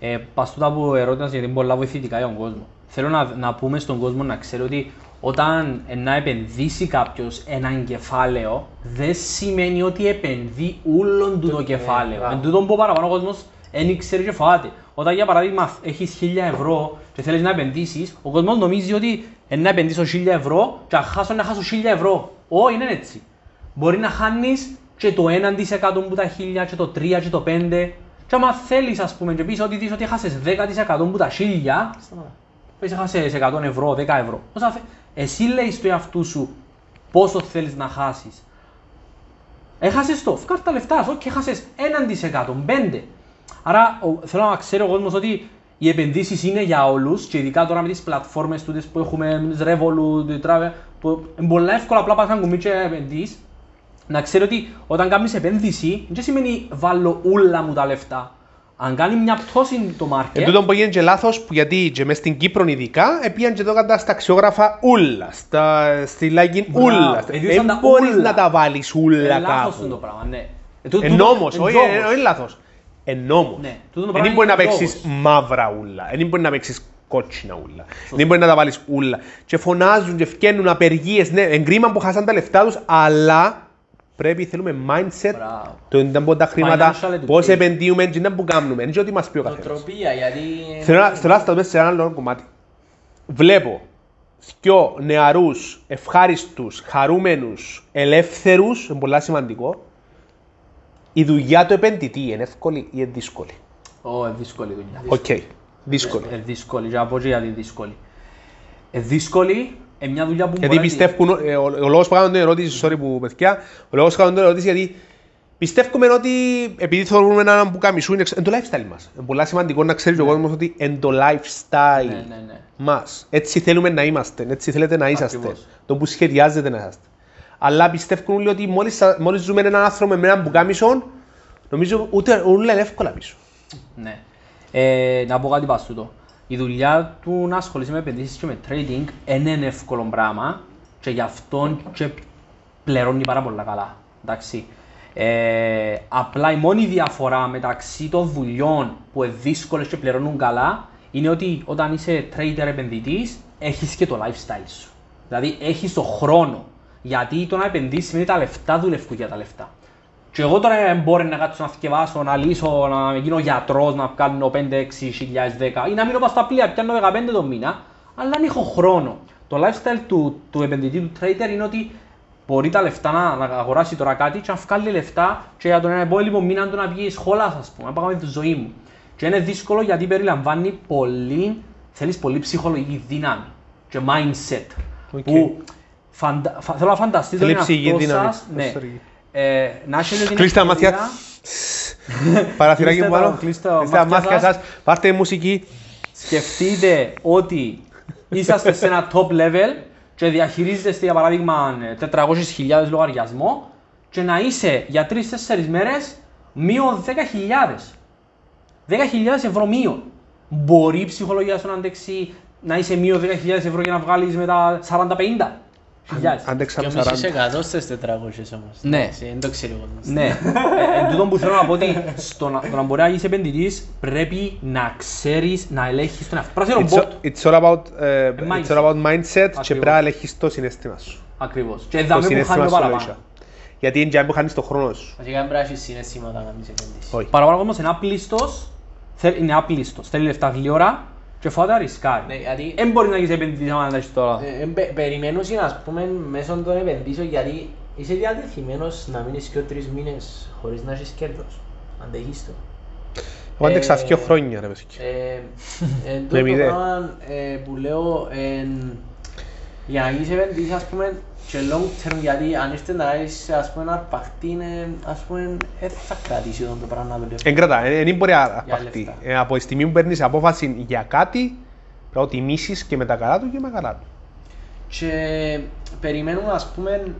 Ε, πας τούτα που ερώτησες γιατί είναι πολλά βοηθητικά για τον κόσμο. θέλω να, να πούμε στον κόσμο να ξέρει ότι όταν ε, να επενδύσει κάποιος έναν κεφάλαιο, δεν σημαίνει ότι επενδύει όλον του το κεφάλαιο. μπράβο. Εν τούτον που παραπάνω ο κόσμος δεν ξέρει και φοβάται. Όταν για παράδειγμα έχεις 1000 ευρώ και θέλεις να επενδύσεις, ο κόσμος νομίζει ότι ε, να επενδύσω 1000 ευρώ και αν χάσω να χάσω 1000 ευρώ. Όχι, είναι έτσι. Μπορεί να χάνεις και το 1% που τα 1000 και το 3 και το 5. Και άμα θέλεις, ας πούμε, και πεις ότι δεις ότι χάσε 10% που τα 1000, πες έχασες 100 ευρώ, 10 ευρώ. Όσα θε... Εσύ λέει στο εαυτού σου πόσο θέλεις να χάσεις. Έχασες το, βγάλ τα λεφτά σου και έχασες 1%, 5%. Άρα ο- θέλω να ξέρει ο κόσμος ότι οι επενδύσεις είναι για όλους και ειδικά τώρα με τις πλατφόρμες τούτες που έχουμε, με τις Revolut, τη Travel, που είναι πολλά εύκολα απλά πας να κουμπί και επενδύσεις. Να ξέρει ότι όταν κάνεις επένδυση, δεν σημαίνει βάλω όλα μου τα λεφτά. Αν κάνει μια πτώση το market, Εν τούτον που έγινε και λάθος, που γιατί και μες στην Κύπρο ειδικά, επίαν και το κατά στα αξιόγραφα ούλα, στα, στη Λάγκιν Μπράβο, ούλα. εδιούσαν Δεν τα μπορείς ούλα. να τα βάλεις ούλα Ε, λάθος είναι το κάπου. πράγμα, ναι. Ε, τούτο- Εν τούτο- νόμος, εν όχι, νόμος. Ε, όχι λάθος. Εν νόμος. Ναι, τούτο το Δεν πράγμα μπορεί να είναι παίξεις νόμος. μαύρα ούλα. Δεν μπορεί να παίξεις κότσινα ούλα. Δεν μπορεί να τα βάλεις ούλα. Και φωνάζουν και φτιάχνουν απεργίες. Ναι, εν κρίμα που χάσαν τα λεφτά τους, αλλά πρέπει, θέλουμε mindset. Μπράβο. Το είναι από τα χρήματα, Financial πώς education. επενδύουμε και να που κάνουμε. Είναι και ό,τι μας πει ο καθένας. Νοοτροπία, γιατί... Θέλω να θέλω να σταθούμε σε ένα άλλο κομμάτι. Βλέπω δυο νεαρούς, ευχάριστους, χαρούμενους, ελεύθερους, είναι πολύ σημαντικό. Η δουλειά του επενδυτή είναι εύκολη ή είναι δύσκολη; Ω, ε, δύσκολη δουλειά. Οκ, δύσκολη. Ε, δύσκολη, για να πω και γιατί δύσκολη. Ε, δύσκολη, ε, μια δουλειά που Γιατί μπορεί να- πιστεύουν, ε, ο, ο λόγος που κάνουν την ερώτηση, sorry που παιδιά, ο λόγος που κάνουν την ερώτηση γιατί πιστεύουμε ότι επειδή θεωρούμε έναν που καμισού είναι, είναι το lifestyle μας. Είναι πολύ σημαντικό να ξέρει ο κόσμος ότι είναι το lifestyle Ναι, ναι, ναι. μας. Έτσι θέλουμε να είμαστε, έτσι θέλετε να είσαστε. Ακριβώς. Το που σχεδιάζετε να είσαστε. Αλλά πιστεύουν όλοι ότι μόλις, μόλις ζούμε έναν άνθρωπο με έναν πουκάμισο, νομίζω ούτε όλα είναι εύκολα πίσω. Ναι. Ε, να πω κάτι πας τούτο. Η δουλειά του να ασχολείσαι με επενδύσεις και με trading δεν είναι εύκολο πράγμα και γι' αυτό και πληρώνει πάρα πολύ καλά. Εντάξει. Ε, απλά η μόνη διαφορά μεταξύ των δουλειών που είναι δύσκολες και πληρώνουν καλά είναι ότι όταν είσαι trader επενδυτής έχεις και το lifestyle σου. Δηλαδή έχεις το χρόνο. Γιατί το να επενδύσεις σημαίνει τα λεφτά δουλεύουν για τα λεφτά. Και εγώ τώρα δεν μπορεί να κάτσω να θυκευάσω, να λύσω, να γίνω γιατρός, να κάνω 5-6 χιλιάδες 10 ή να μείνω πας στα πλοία, πιάνω 15 το μήνα, αλλά δεν έχω χρόνο. Το lifestyle του, του επενδυτή, του trader είναι ότι μπορεί τα λεφτά να, να αγοράσει τώρα κάτι και να βγάλει λεφτά και για τον επόμενο μήνα του να βγει σχόλας, ας πούμε, να πάμε τη ζωή μου. Και είναι δύσκολο γιατί περιλαμβάνει πολύ, θέλεις πολύ ψυχολογική δύναμη και mindset. OK. Που φαντα, φα- θέλω να φανταστείτε τον Θέλει ψυχική εαυτό δύναμη. σας, ναι, Προσωπική. ε, να έχετε την Κλείστε τα μάτια. ευκαιρία- Παραθυράκι Κλείστε μου τα- πάνω. κλείστε τα Κλείστε τα μάτια μάτια σας. σας. Πάρτε μουσική. σκεφτείτε ότι είσαστε σε ένα top level και διαχειρίζεστε για παράδειγμα 400.000 λογαριασμό και να είσαι για 3-4 μέρες μείον 10.000. 10.000 ευρώ μείον. Μπορεί η ψυχολογία σου να αντέξει να είσαι μείον 10.000 ευρώ για να βγάλεις μετά 40-50 χιλιάδες. Άντεξα Και με ο μισής 40. εκατό στις 400 όμως. Ναι. Εντάξει, Δεν το ξέρει ο κόσμος. Ναι, ε, εν τούτον που θέλω να πω ότι στο να, το να μπορεί να είσαι επενδυτής πρέπει να ξέρεις να ελέγχεις τον εαυτό. Πρέπει να είσαι It's, ρομπότ. it's all about, ε, mindset. it's all about mindset και Ακριβώς. πρέπει να ελέγχεις το συναίσθημα σου. Ακριβώς. Και Το εδώ που συναίσθημα χάνει σου παραπάνω. λογικά. Γιατί είναι για που χάνεις το χρόνο σου. Βασικά πρέπει να έχεις συναίσθημα όταν κάνεις επενδύσεις. Όχι. Παραπάνω όμως είναι άπλιστος, θέλ- είναι άπλιστος, θέλει λεφτά γλυόρα και φοβάται να ρισκάρει. Ναι, γιατί Δεν μπορεί να γίνεις επενδυτής άμα δεν έχεις τώρα. ε, ε, πε- περιμένω συν, ας πούμε μέσω των επενδύσεων γιατί είσαι διατεθειμένος να μείνεις και τρεις μήνες χωρίς να έχεις κέρδος. Αντέχεις το. Εγώ άντεξα Ε, δύο χρόνια ρε παιδιά. Ε, εν Με τούτο το μηδέν. πράγμα ε, που λέω εν, για να γίνεις επενδύσεις ας πούμε και long term γιατί αν ήρθε να κάνεις ας πούμε ένα αρπαχτή είναι ας πούμε δεν θα κρατήσει τον το πράγμα να δουλεύει. Εν κρατά, ε, δεν μπορεί να Για απαχτεί. λεφτά. Ε, Από τη στιγμή που παίρνεις απόφαση για κάτι, πρέπει να το τιμήσεις και με τα καλά του και με τα καλά του. Και περιμένουν ας πούμε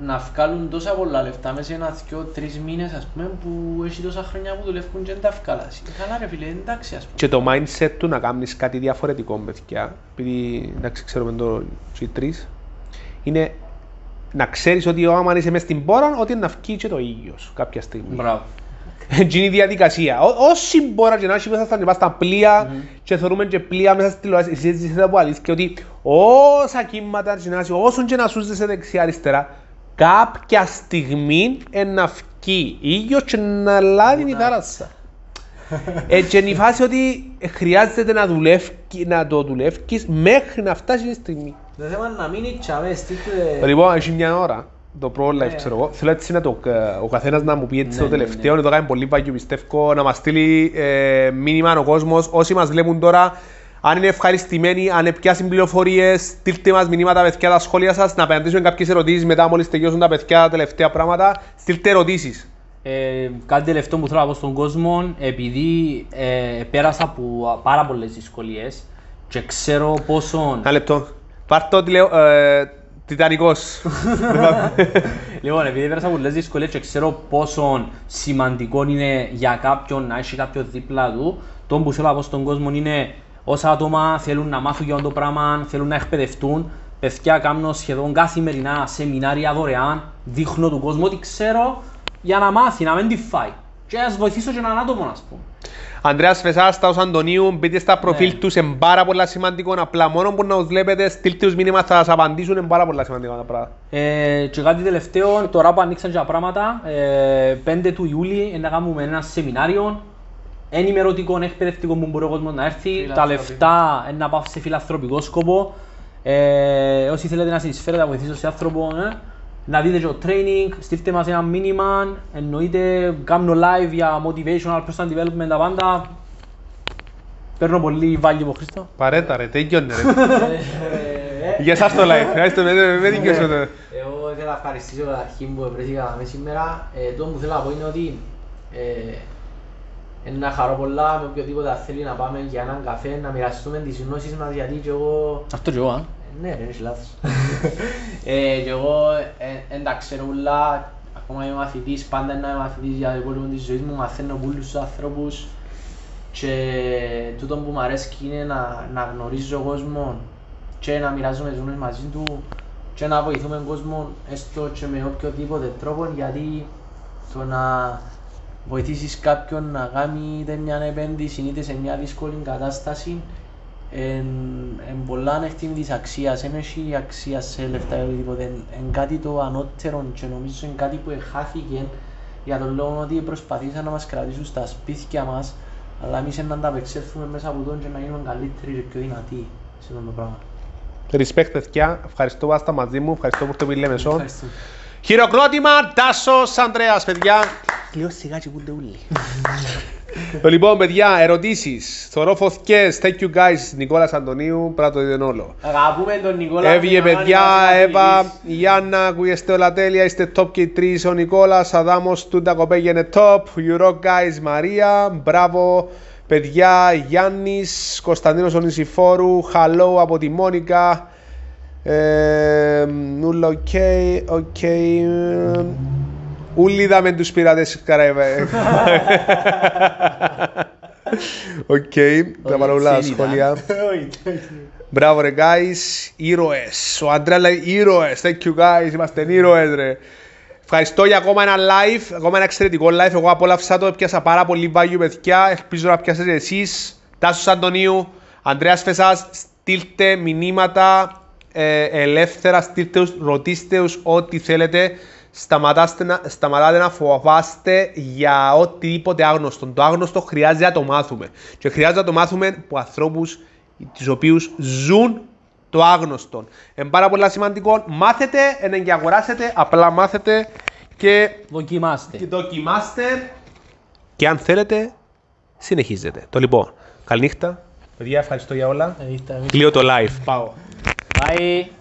να βγάλουν τόσα πολλά λεφτά μέσα σε ένα, δυο, τρεις μήνες ας πούμε που έχει τόσα χρόνια που δουλεύουν και δεν τα βγάλασαι. Καλά ρε φίλε, εντάξει ας πούμε. Και το mindset του να κάνεις κάτι διαφορετικό, παιδιά, επειδή εντάξει ξέρουμε το G3, είναι να ξέρεις ότι άμα είσαι μες στην πόρα, ότι να βγει και το ήλιος κάποια στιγμή. Μπράβο. Έτσι είναι η διαδικασία. Ό- Όσοι μπορεί να έχει μέσα στα λοιπά στα πλοία και θεωρούμε και πλοία μέσα στη τηλεόραση, η συζήτηση θα πω αλήθεια ότι όσα κύματα και να έχει, όσον και να σούζεσαι δεξιά αριστερά, κάποια στιγμή να φκεί ήλιος και να λάβει η θάλασσα. Έτσι είναι η φάση ότι χρειάζεται να, δουλεύει, να το δουλεύεις μέχρι να φτάσει η στιγμή. Το θέμα είναι να μείνει τσαβέ, στείλτε... Λοιπόν, έχει μια ώρα το pro live, Ναι. ξέρω εγώ. Θέλω έτσι να το, ε, ο καθένας να μου πει έτσι Ναι, το ναι, τελευταίο, να το κάνει πολύ βάγιο πιστεύω, να μας στείλει ε, μήνυμα ο κόσμος, όσοι μας βλέπουν τώρα, αν είναι ευχαριστημένοι, αν πιάσουν πληροφορίες, στείλτε μας μηνύματα παιδιά τα σχόλια σας, να απαντήσουμε κάποιες ερωτήσεις μετά μόλις τελειώσουν τα παιδιά τα τελευταία πράγματα, στείλτε ερωτήσεις. Ε, κάτι τελευταίο που θέλω να πω στον κόσμο, επειδή ε, πέρασα από πάρα πολλές δυσκολίες και ξέρω πόσο... Ένα λεπτό. Πάρ' το τηλεο... Ε, Τιτανικός. λοιπόν, επειδή πέρασα από πολλές δυσκολίες και ξέρω πόσο σημαντικό είναι για κάποιον να έχει κάποιο δίπλα του, το που θέλω να πω στον κόσμο είναι όσα άτομα θέλουν να μάθουν για αυτό το πράγμα, θέλουν να εκπαιδευτούν, παιδιά κάνω σχεδόν καθημερινά σεμινάρια δωρεάν, δείχνω του κόσμου ότι ξέρω για να μάθει, να μην τη φάει. Και ας βοηθήσω και έναν άτομο, ας πούμε. Ανδρέας Φεσάς, Τάος Αντωνίου, μπείτε στα προφίλ Ναι. τους, είναι πάρα πολλά σημαντικό. Απλά μόνο που να τους βλέπετε, στείλτε τους μήνυμα, θα σας απαντήσουν, είναι πάρα πολλά σημαντικά τα πράγματα. Ε, και κάτι τελευταίο, τώρα που ανοίξαν και τα πράγματα, ε, 5 του Ιούλη να κάνουμε ένα σεμινάριο ενημερωτικό, εκπαιδευτικό που μπορεί ο κόσμος να έρθει. Τα Φιλανθρωπικό. λεφτά ε, να πάω σε φιλανθρωπικό σκοπό. Ε, όσοι θέλετε να συνεισφέρετε, να βοηθήσω σε άνθρωπο, ε, να δείτε και το training, στείλτε μας ένα μήνυμα, εννοείται κάνω live για motivational, personal development, τα πάντα. Παίρνω πολύ value από Χρήστο. Παρέτα ρε, τέλειωνε ρε. Ε, Για εσάς το live, ευχαριστώ, με με- με δικαιώσαι το. Εγώ θέλω να ευχαριστήσω καταρχήν που βρέθηκα με σήμερα. Ε, το που θέλω να πω είναι ότι ε, είναι να χαρώ πολλά με οποιοδήποτε θέλει να πάμε για έναν καφέ, να μοιραστούμε τις γνώσεις μας γιατί και εγώ Αυτό και εγώ, α. Ε, Ναι, ρε, έχεις λάθος. ε, και εγώ δεν τα ξέρω ούλα, ακόμα είμαι μαθητής, πάντα να είμαι μαθητής για το υπόλοιπο της ζωής μου, μαθαίνω πολλούς τους ανθρώπους και τούτο που μου αρέσει είναι να, να γνωρίζω κόσμο και να μοιράζομαι τις γνώσεις μαζί του και να βοηθούμε τον κόσμο έστω και με οποιοδήποτε τρόπο γιατί το να βοηθήσεις κάποιον να κάνει είτε μια επένδυση είτε σε μια δύσκολη κατάσταση εν, εν πολλά ανεκτήμητης αξίας, δεν έχει αξία σε λεφτά ή οτιδήποτε. Εν κάτι το ανώτερο και νομίζω είναι κάτι που εχάθηκε για τον λόγο ότι προσπαθήσαν να μας κρατήσουν στα σπίτια μας αλλά εμείς να ανταπεξέλθουμε μέσα από τον και να γίνουμε καλύτεροι και πιο δυνατοί σε αυτό το πράγμα. Respect παιδιά, ευχαριστώ που είστε μαζί μου, ευχαριστώ που ήρθατε που λέμε σον. Ευχαριστώ. Χειροκρότημα, Τάσος Ανδρέας, παιδιά. Λίγο σιγά και πούνται ούλοι. Λοιπόν, παιδιά, ερωτήσεις. Θωρώ φωθιές, thank you guys, Νικόλας Αντωνίου, πρέπει να το δείτε όλο. Αγαπούμε τον Νικόλα. Έβγε τον παιδιά, Ιωάννη, Εύα, μας η Γιάννα, ακούγεστε όλα τέλεια, είστε top και οι τρεις, ο Νικόλας, Αδάμος, τούντα κοπέγια είναι top, you rock guys, Μαρία, μπράβο, παιδιά, Γιάννης, Κωνσταντίνος Ονησιφόρου, hello από τη Μόνικα, ε, ούλα OK, OK, ε, Ούλοι είδαμε τους πειρατές Καραϊβέ. Οκ, τα πάρω όλα συνειδητά. σχόλια. Μπράβο ρε guys, ήρωες. Ο Αντρέα λέει ήρωες, thank you guys, είμαστε ήρωες ρε. Ευχαριστώ για ακόμα ένα live, ακόμα ένα εξαιρετικό live. Εγώ απόλαυσα το, έπιασα πάρα πολύ value παιδιά. Ελπίζω να πιάσετε εσείς. Τάσος Αντωνίου, Ανδρέας Φεσάς, στείλτε μηνύματα ε, ελεύθερα, στείλτε τους, ρωτήστε τους ό,τι θέλετε. Σταματάστε να, σταματάτε να φοβάστε για οτιδήποτε άγνωστο. Το άγνωστο χρειάζεται να το μάθουμε. Και χρειάζεται να το μάθουμε από ανθρώπους τους οποίους ζουν το άγνωστο. Είναι πάρα πολύ σημαντικό. Μάθετε, εν και αγοράσετε, απλά μάθετε και, Δοκιμάστε. και δοκιμάστε. Και αν θέλετε, συνεχίζετε. Το λοιπόν, καληνύχτα. Παιδιά, ευχαριστώ για όλα. Νικόλα. Κλείω το live. Πάω. Bye.